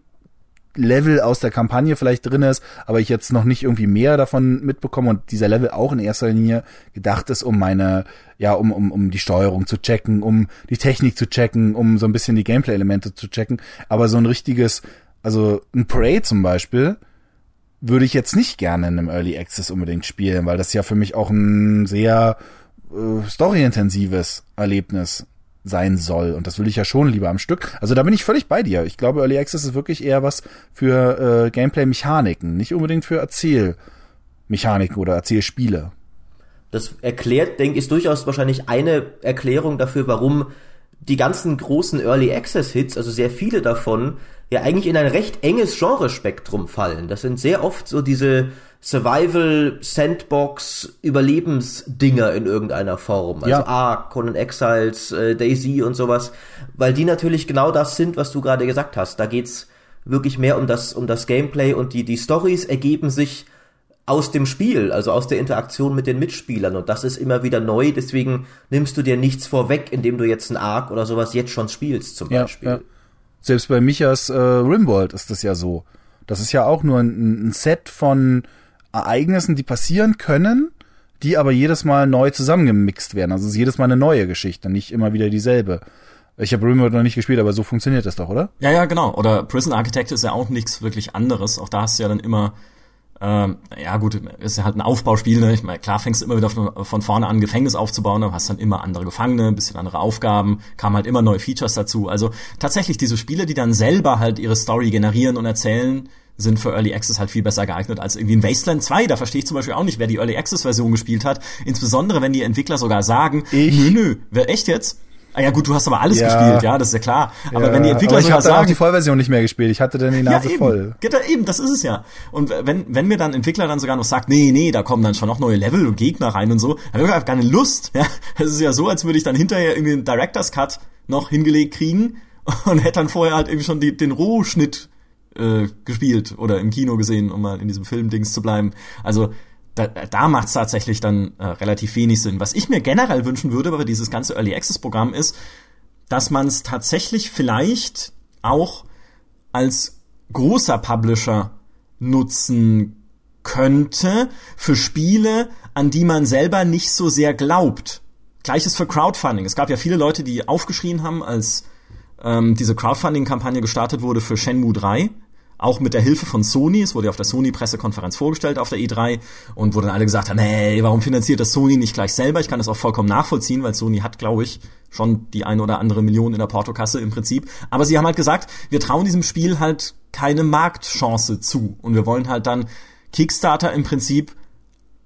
Level aus der Kampagne vielleicht drin ist, aber ich jetzt noch nicht irgendwie mehr davon mitbekomme und dieser Level auch in erster Linie gedacht ist, um meine, ja, um, um, um die Steuerung zu checken, um die Technik zu checken, um so ein bisschen die Gameplay-Elemente zu checken. Aber so ein richtiges, also ein Prey zum Beispiel, würde ich jetzt nicht gerne in einem Early Access unbedingt spielen, weil das ja für mich auch ein sehr äh, storyintensives Erlebnis sein soll. Und das will ich ja schon lieber am Stück. Also da bin ich völlig bei dir. Ich glaube, Early Access ist wirklich eher was für äh, Gameplay-Mechaniken, nicht unbedingt für Erzählmechaniken oder Erzählspiele. Das erklärt, denke ich, ist durchaus wahrscheinlich eine Erklärung dafür, warum die ganzen großen Early Access Hits, also sehr viele davon, ja eigentlich in ein recht enges Genrespektrum fallen. Das sind sehr oft so diese Survival, Sandbox, Überlebensdinger in irgendeiner Form. Also ja. Ark, Conan Exiles, äh, Daisy und sowas. Weil die natürlich genau das sind, was du gerade gesagt hast. Da geht's wirklich mehr um das, um das Gameplay und die, die Stories ergeben sich aus dem Spiel, also aus der Interaktion mit den Mitspielern. Und das ist immer wieder neu. Deswegen nimmst du dir nichts vorweg, indem du jetzt ein Ark oder sowas jetzt schon spielst, zum ja, Beispiel. Ja. Selbst bei Michas äh, Rimworld ist das ja so. Das ist ja auch nur ein, ein Set von Ereignissen, die passieren können, die aber jedes Mal neu zusammengemixt werden. Also es ist jedes Mal eine neue Geschichte, nicht immer wieder dieselbe. Ich habe Rimworld noch nicht gespielt, aber so funktioniert das doch, oder? Ja, ja, genau. Oder Prison Architect ist ja auch nichts wirklich anderes. Auch da hast du ja dann immer, ähm, ja gut, ist ja halt ein Aufbauspiel. Ne? Ich meine, klar fängst du immer wieder von, von vorne an, Gefängnis aufzubauen, aber hast dann immer andere Gefangene, ein bisschen andere Aufgaben, kamen halt immer neue Features dazu. Also tatsächlich diese Spiele, die dann selber halt ihre Story generieren und erzählen, sind für Early Access halt viel besser geeignet als irgendwie ein Wasteland 2. Da verstehe ich zum Beispiel auch nicht, wer die Early Access Version gespielt hat. Insbesondere, wenn die Entwickler sogar sagen, ich? nö, nö, wer echt jetzt? Ah ja gut, du hast aber alles ja. gespielt, ja, das ist ja klar. Aber ja, wenn die Entwickler aber ich habe dann auch die Vollversion nicht mehr gespielt. Ich hatte dann die Nase ja, eben. voll. Eben, das ist es ja. Und wenn wenn mir dann Entwickler dann sogar noch sagt, nee, nee, da kommen dann schon noch neue Level und Gegner rein und so, dann habe ich einfach keine Lust. Ja, es ist ja so, als würde ich dann hinterher irgendwie einen Directors Cut noch hingelegt kriegen und hätte dann vorher halt irgendwie schon die, den Rohschnitt äh, gespielt oder im Kino gesehen, um mal in diesem Filmdings zu bleiben. Also da, da macht es tatsächlich dann äh, relativ wenig Sinn. Was ich mir generell wünschen würde bei dieses ganze Early Access Programm ist, dass man es tatsächlich vielleicht auch als großer Publisher nutzen könnte für Spiele, an die man selber nicht so sehr glaubt. Gleiches für Crowdfunding. Es gab ja viele Leute, die aufgeschrien haben, als ähm, diese Crowdfunding-Kampagne gestartet wurde für Shenmue 3, auch mit der Hilfe von Sony. Es wurde ja auf der Sony-Pressekonferenz vorgestellt auf der E3 und wo dann alle gesagt haben, hey, warum finanziert das Sony nicht gleich selber? Ich kann das auch vollkommen nachvollziehen, weil Sony hat, glaube ich, schon die eine oder andere Million in der Portokasse im Prinzip. Aber sie haben halt gesagt, wir trauen diesem Spiel halt keine Marktchance zu und wir wollen halt dann Kickstarter im Prinzip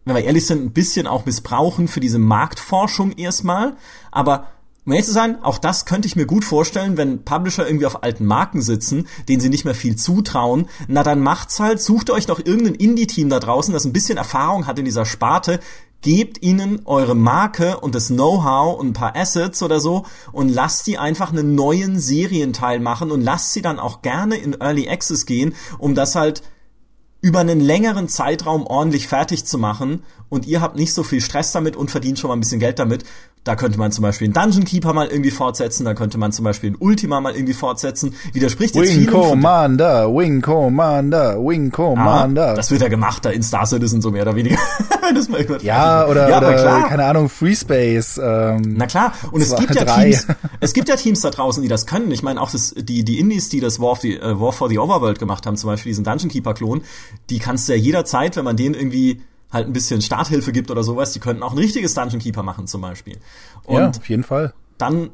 wenn wir ehrlich sind, ein bisschen auch missbrauchen für diese Marktforschung erstmal, aber um ehrlich zu sein, auch das könnte ich mir gut vorstellen, wenn Publisher irgendwie auf alten Marken sitzen, denen sie nicht mehr viel zutrauen. Na dann macht's halt, sucht euch doch irgendein Indie-Team da draußen, das ein bisschen Erfahrung hat in dieser Sparte, gebt ihnen eure Marke und das Know-how und ein paar Assets oder so und lasst die einfach einen neuen Serienteil machen und lasst sie dann auch gerne in Early Access gehen, um das halt über einen längeren Zeitraum ordentlich fertig zu machen. Und ihr habt nicht so viel Stress damit und verdient schon mal ein bisschen Geld damit da könnte man zum Beispiel einen Dungeon Keeper mal irgendwie fortsetzen, da könnte man zum Beispiel einen Ultima mal irgendwie fortsetzen. Widerspricht jetzt Wing Commander, Wing Commander, Wing Commander. Ah, das wird ja gemacht da in Star Citizen so mehr oder weniger. [LAUGHS] das mal ja, oder, ja, oder klar. keine Ahnung, Free Space. Ähm, Na klar, und es gibt ja. Teams, [LAUGHS] es gibt ja Teams da draußen, die das können. Ich meine auch das, die, die Indies, die das War, of the, uh, War for the Overworld gemacht haben, zum Beispiel diesen Dungeon Keeper Klon, die kannst du ja jederzeit, wenn man den irgendwie halt ein bisschen Starthilfe gibt oder sowas, die könnten auch ein richtiges Dungeon Keeper machen zum Beispiel. Und ja, auf jeden Fall. Dann,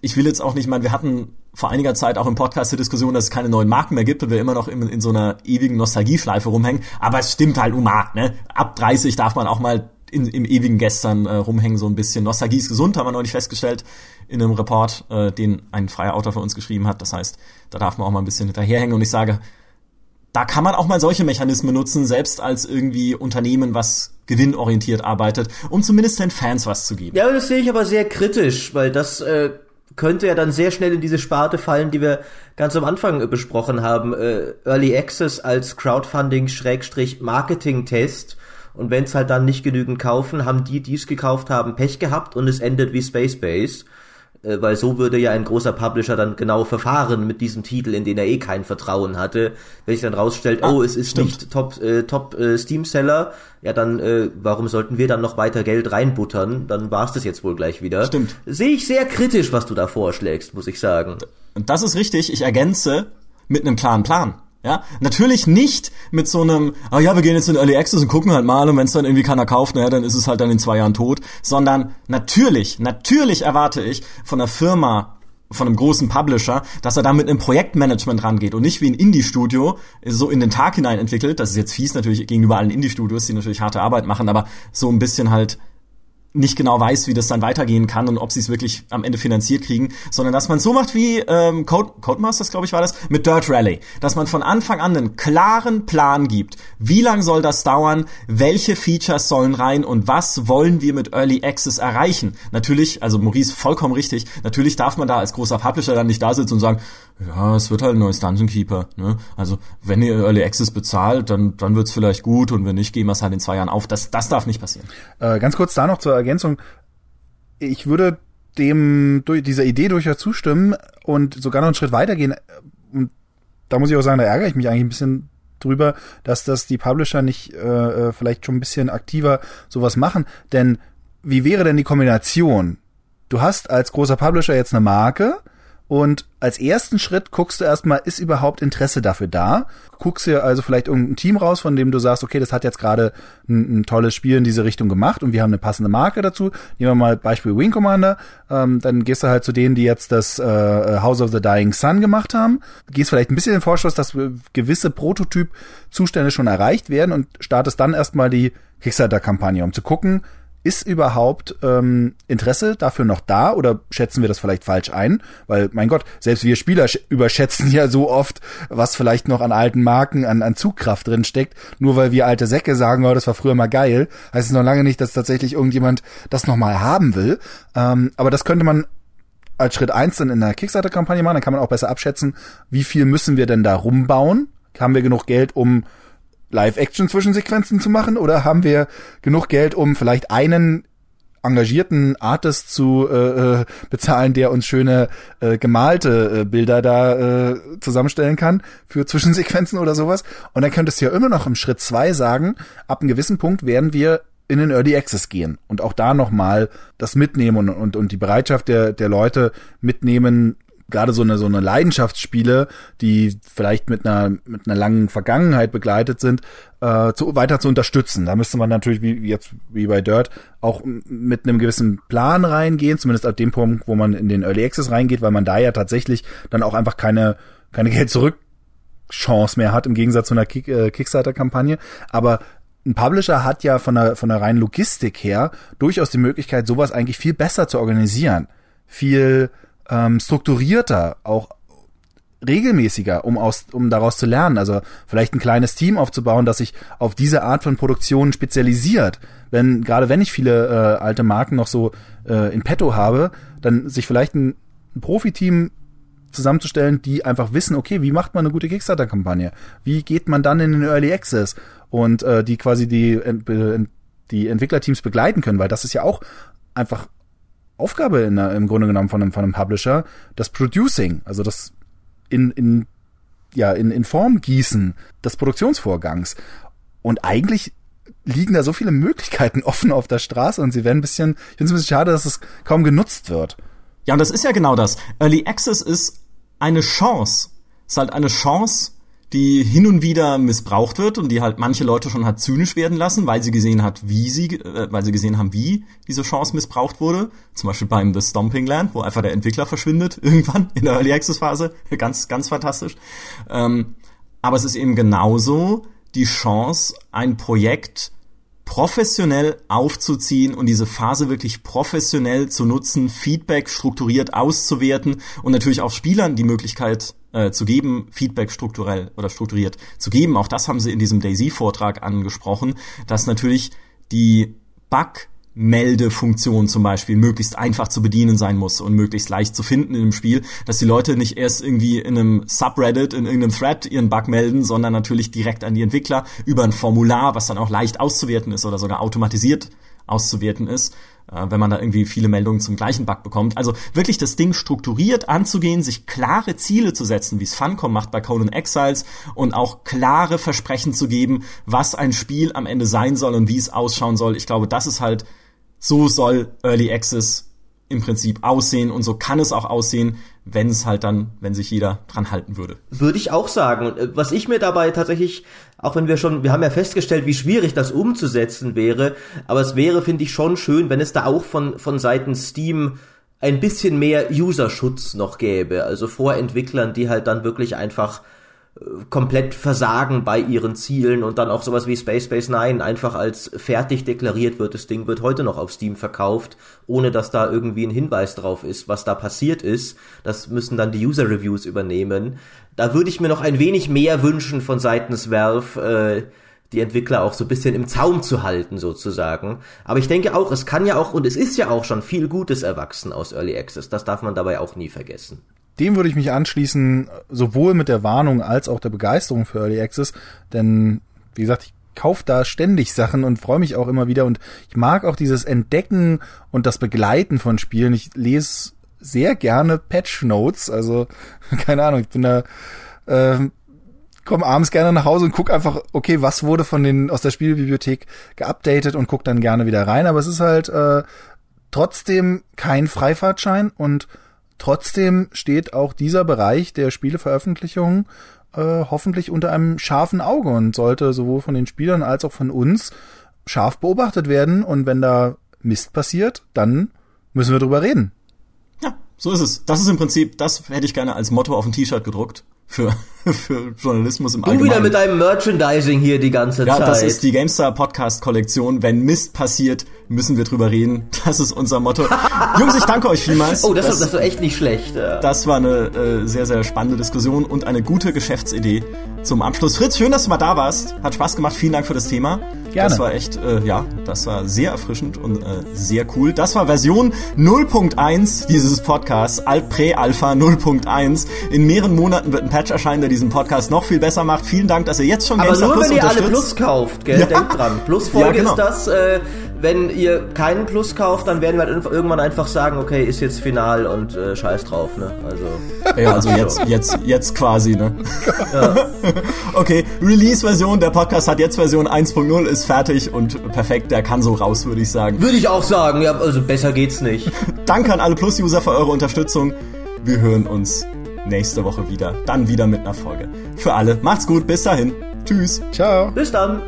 ich will jetzt auch nicht, ich meine, wir hatten vor einiger Zeit auch im Podcast die Diskussion, dass es keine neuen Marken mehr gibt und wir immer noch in, in so einer ewigen Nostalgieschleife rumhängen. Aber es stimmt halt, Umar, ne? Ab 30 darf man auch mal in, im ewigen Gestern äh, rumhängen, so ein bisschen. Nostalgie ist gesund, haben wir neulich festgestellt in einem Report, äh, den ein freier Autor für uns geschrieben hat. Das heißt, da darf man auch mal ein bisschen hinterherhängen. Und ich sage, da kann man auch mal solche Mechanismen nutzen, selbst als irgendwie Unternehmen, was gewinnorientiert arbeitet, um zumindest den Fans was zu geben. Ja, das sehe ich aber sehr kritisch, weil das äh, könnte ja dann sehr schnell in diese Sparte fallen, die wir ganz am Anfang äh, besprochen haben. Äh, Early Access als Crowdfunding-Marketing-Test. Und wenn es halt dann nicht genügend kaufen, haben die, die es gekauft haben, Pech gehabt und es endet wie Space Base. Äh, weil so würde ja ein großer Publisher dann genau verfahren mit diesem Titel, in den er eh kein Vertrauen hatte. Wenn sich dann rausstellt, ah, oh, es ist stimmt. nicht Top, äh, Top äh, Steam Seller, ja dann, äh, warum sollten wir dann noch weiter Geld reinbuttern? Dann war es das jetzt wohl gleich wieder. Stimmt. Sehe ich sehr kritisch, was du da vorschlägst, muss ich sagen. Und das ist richtig. Ich ergänze mit einem klaren Plan. Ja, natürlich nicht mit so einem, ah ja, wir gehen jetzt in Early Access und gucken halt mal und wenn es dann irgendwie keiner kauft, naja, dann ist es halt dann in zwei Jahren tot, sondern natürlich, natürlich erwarte ich von einer Firma, von einem großen Publisher, dass er da mit einem Projektmanagement rangeht und nicht wie ein Indie-Studio so in den Tag hinein entwickelt. Das ist jetzt fies natürlich gegenüber allen Indie-Studios, die natürlich harte Arbeit machen, aber so ein bisschen halt nicht genau weiß, wie das dann weitergehen kann und ob sie es wirklich am Ende finanziert kriegen, sondern dass man so macht wie ähm, Code, Codemasters, glaube ich, war das, mit Dirt Rally. Dass man von Anfang an einen klaren Plan gibt. Wie lang soll das dauern? Welche Features sollen rein und was wollen wir mit Early Access erreichen? Natürlich, also Maurice vollkommen richtig, natürlich darf man da als großer Publisher dann nicht da sitzen und sagen, ja, es wird halt ein neues Dungeon Keeper. Ne? Also wenn ihr Early Access bezahlt, dann, dann wird's vielleicht gut und wenn nicht, gehen wir es halt in zwei Jahren auf. Das, das darf nicht passieren. Äh, ganz kurz da noch zur Ergänzung. Ich würde dem dieser Idee durchaus zustimmen und sogar noch einen Schritt weitergehen. Und da muss ich auch sagen, da ärgere ich mich eigentlich ein bisschen drüber, dass das die Publisher nicht äh, äh, vielleicht schon ein bisschen aktiver sowas machen. Denn wie wäre denn die Kombination? Du hast als großer Publisher jetzt eine Marke, und als ersten Schritt guckst du erstmal, ist überhaupt Interesse dafür da? Guckst dir also vielleicht irgendein Team raus, von dem du sagst, okay, das hat jetzt gerade ein, ein, tolles Spiel in diese Richtung gemacht und wir haben eine passende Marke dazu. Nehmen wir mal Beispiel Wing Commander. Ähm, dann gehst du halt zu denen, die jetzt das äh, House of the Dying Sun gemacht haben. Gehst vielleicht ein bisschen in den Vorschuss, dass gewisse Prototyp-Zustände schon erreicht werden und startest dann erstmal die Kickstarter-Kampagne, um zu gucken, ist überhaupt ähm, Interesse dafür noch da oder schätzen wir das vielleicht falsch ein? Weil, mein Gott, selbst wir Spieler überschätzen ja so oft, was vielleicht noch an alten Marken, an, an Zugkraft drin steckt. Nur weil wir alte Säcke sagen, oh, das war früher mal geil, heißt es noch lange nicht, dass tatsächlich irgendjemand das nochmal haben will. Ähm, aber das könnte man als Schritt eins dann in der Kickstarter-Kampagne machen. Dann kann man auch besser abschätzen, wie viel müssen wir denn da rumbauen? Haben wir genug Geld, um Live-Action-Zwischensequenzen zu machen oder haben wir genug Geld, um vielleicht einen engagierten Artist zu äh, äh, bezahlen, der uns schöne äh, gemalte äh, Bilder da äh, zusammenstellen kann für Zwischensequenzen oder sowas. Und dann könntest du ja immer noch im Schritt zwei sagen, ab einem gewissen Punkt werden wir in den Early Access gehen und auch da nochmal das mitnehmen und, und, und die Bereitschaft der, der Leute mitnehmen, gerade so eine so eine Leidenschaftsspiele, die vielleicht mit einer mit einer langen Vergangenheit begleitet sind, äh, zu, weiter zu unterstützen. Da müsste man natürlich wie jetzt wie bei Dirt auch mit einem gewissen Plan reingehen, zumindest ab dem Punkt, wo man in den Early Access reingeht, weil man da ja tatsächlich dann auch einfach keine keine [LAUGHS] Geld zurück Chance mehr hat im Gegensatz zu einer Kick, äh, Kickstarter-Kampagne. Aber ein Publisher hat ja von der, von der reinen Logistik her durchaus die Möglichkeit, sowas eigentlich viel besser zu organisieren. Viel ähm, strukturierter, auch regelmäßiger, um aus, um daraus zu lernen. Also vielleicht ein kleines Team aufzubauen, das sich auf diese Art von Produktion spezialisiert. Wenn, gerade wenn ich viele äh, alte Marken noch so äh, in petto habe, dann sich vielleicht ein, ein Profiteam zusammenzustellen, die einfach wissen, okay, wie macht man eine gute Kickstarter-Kampagne? Wie geht man dann in den Early Access? Und äh, die quasi die, die Entwicklerteams begleiten können, weil das ist ja auch einfach Aufgabe in, im Grunde genommen von einem, von einem Publisher, das Producing, also das in, in, ja, in, in Form gießen des Produktionsvorgangs. Und eigentlich liegen da so viele Möglichkeiten [LAUGHS] offen auf der Straße und sie werden ein bisschen, ich finde es ein bisschen schade, dass es kaum genutzt wird. Ja, und das ist ja genau das. Early Access ist eine Chance. Es ist halt eine Chance, die hin und wieder missbraucht wird und die halt manche Leute schon hat zynisch werden lassen, weil sie gesehen hat, wie sie, äh, weil sie gesehen haben, wie diese Chance missbraucht wurde. Zum Beispiel beim The Stomping Land, wo einfach der Entwickler verschwindet [LAUGHS] irgendwann in der Early Access Phase. Ganz, ganz fantastisch. Ähm, aber es ist eben genauso die Chance, ein Projekt professionell aufzuziehen und diese Phase wirklich professionell zu nutzen, Feedback strukturiert auszuwerten und natürlich auch Spielern die Möglichkeit äh, zu geben, Feedback strukturell oder strukturiert zu geben. Auch das haben sie in diesem Daisy-Vortrag angesprochen, dass natürlich die Bug Meldefunktion zum Beispiel möglichst einfach zu bedienen sein muss und möglichst leicht zu finden in dem Spiel, dass die Leute nicht erst irgendwie in einem Subreddit, in irgendeinem Thread ihren Bug melden, sondern natürlich direkt an die Entwickler über ein Formular, was dann auch leicht auszuwerten ist oder sogar automatisiert auszuwerten ist wenn man da irgendwie viele Meldungen zum gleichen Bug bekommt. Also wirklich das Ding strukturiert anzugehen, sich klare Ziele zu setzen, wie es Funcom macht bei Conan Exiles und auch klare Versprechen zu geben, was ein Spiel am Ende sein soll und wie es ausschauen soll. Ich glaube, das ist halt, so soll Early Access im Prinzip aussehen und so kann es auch aussehen, wenn es halt dann, wenn sich jeder dran halten würde. Würde ich auch sagen. Äh, was ich mir dabei tatsächlich, auch wenn wir schon, wir haben ja festgestellt, wie schwierig das umzusetzen wäre, aber es wäre, finde ich, schon schön, wenn es da auch von, von Seiten Steam ein bisschen mehr Userschutz noch gäbe. Also vor Entwicklern, die halt dann wirklich einfach komplett versagen bei ihren Zielen und dann auch sowas wie Space Space Nine einfach als fertig deklariert wird. Das Ding wird heute noch auf Steam verkauft, ohne dass da irgendwie ein Hinweis drauf ist, was da passiert ist. Das müssen dann die User Reviews übernehmen. Da würde ich mir noch ein wenig mehr wünschen von seitens Valve, äh, die Entwickler auch so ein bisschen im Zaum zu halten sozusagen. Aber ich denke auch, es kann ja auch und es ist ja auch schon viel Gutes erwachsen aus Early Access. Das darf man dabei auch nie vergessen dem würde ich mich anschließen, sowohl mit der Warnung als auch der Begeisterung für Early Access, denn wie gesagt, ich kaufe da ständig Sachen und freue mich auch immer wieder und ich mag auch dieses Entdecken und das Begleiten von Spielen. Ich lese sehr gerne Patch Notes, also [LAUGHS] keine Ahnung, ich bin da äh, komme abends gerne nach Hause und guck einfach, okay, was wurde von den aus der Spielbibliothek geupdatet und guck dann gerne wieder rein, aber es ist halt äh, trotzdem kein Freifahrtschein und Trotzdem steht auch dieser Bereich der Spieleveröffentlichung äh, hoffentlich unter einem scharfen Auge und sollte sowohl von den Spielern als auch von uns scharf beobachtet werden. Und wenn da Mist passiert, dann müssen wir drüber reden. Ja, so ist es. Das ist im Prinzip, das hätte ich gerne als Motto auf ein T-Shirt gedruckt für, [LAUGHS] für Journalismus im du Allgemeinen. Du wieder mit deinem Merchandising hier die ganze ja, Zeit. Ja, das ist die GameStar Podcast Kollektion. Wenn Mist passiert, müssen wir drüber reden. [LAUGHS] Das ist unser Motto. [LAUGHS] Jungs, ich danke euch vielmals. Oh, das, das, das war echt nicht schlecht. Ja. Das war eine äh, sehr, sehr spannende Diskussion und eine gute Geschäftsidee zum Abschluss. Fritz, schön, dass du mal da warst. Hat Spaß gemacht. Vielen Dank für das Thema. Gerne. Das war echt, äh, ja, das war sehr erfrischend und äh, sehr cool. Das war Version 0.1 dieses Podcasts, Prä-Alpha 0.1. In mehreren Monaten wird ein Patch erscheinen, der diesen Podcast noch viel besser macht. Vielen Dank, dass ihr jetzt schon Aber GameStar nur, Plus wenn ihr alle Plus kauft, gell? Ja. Denkt dran. Plusfolge ja, genau. ist das, äh, wenn ihr keinen Plus kauft, dann werden wir halt irgendwann einfach sagen, okay, ist jetzt final und äh, scheiß drauf, ne? Also. Ja, also jetzt, jetzt, jetzt quasi, ne? Ja. [LAUGHS] okay, Release-Version, der Podcast hat jetzt Version 1.0, ist fertig und perfekt, der kann so raus, würde ich sagen. Würde ich auch sagen, ja, also besser geht's nicht. [LAUGHS] Danke an alle Plus-User für eure Unterstützung. Wir hören uns nächste Woche wieder, dann wieder mit einer Folge. Für alle, macht's gut, bis dahin. Tschüss. Ciao. Bis dann.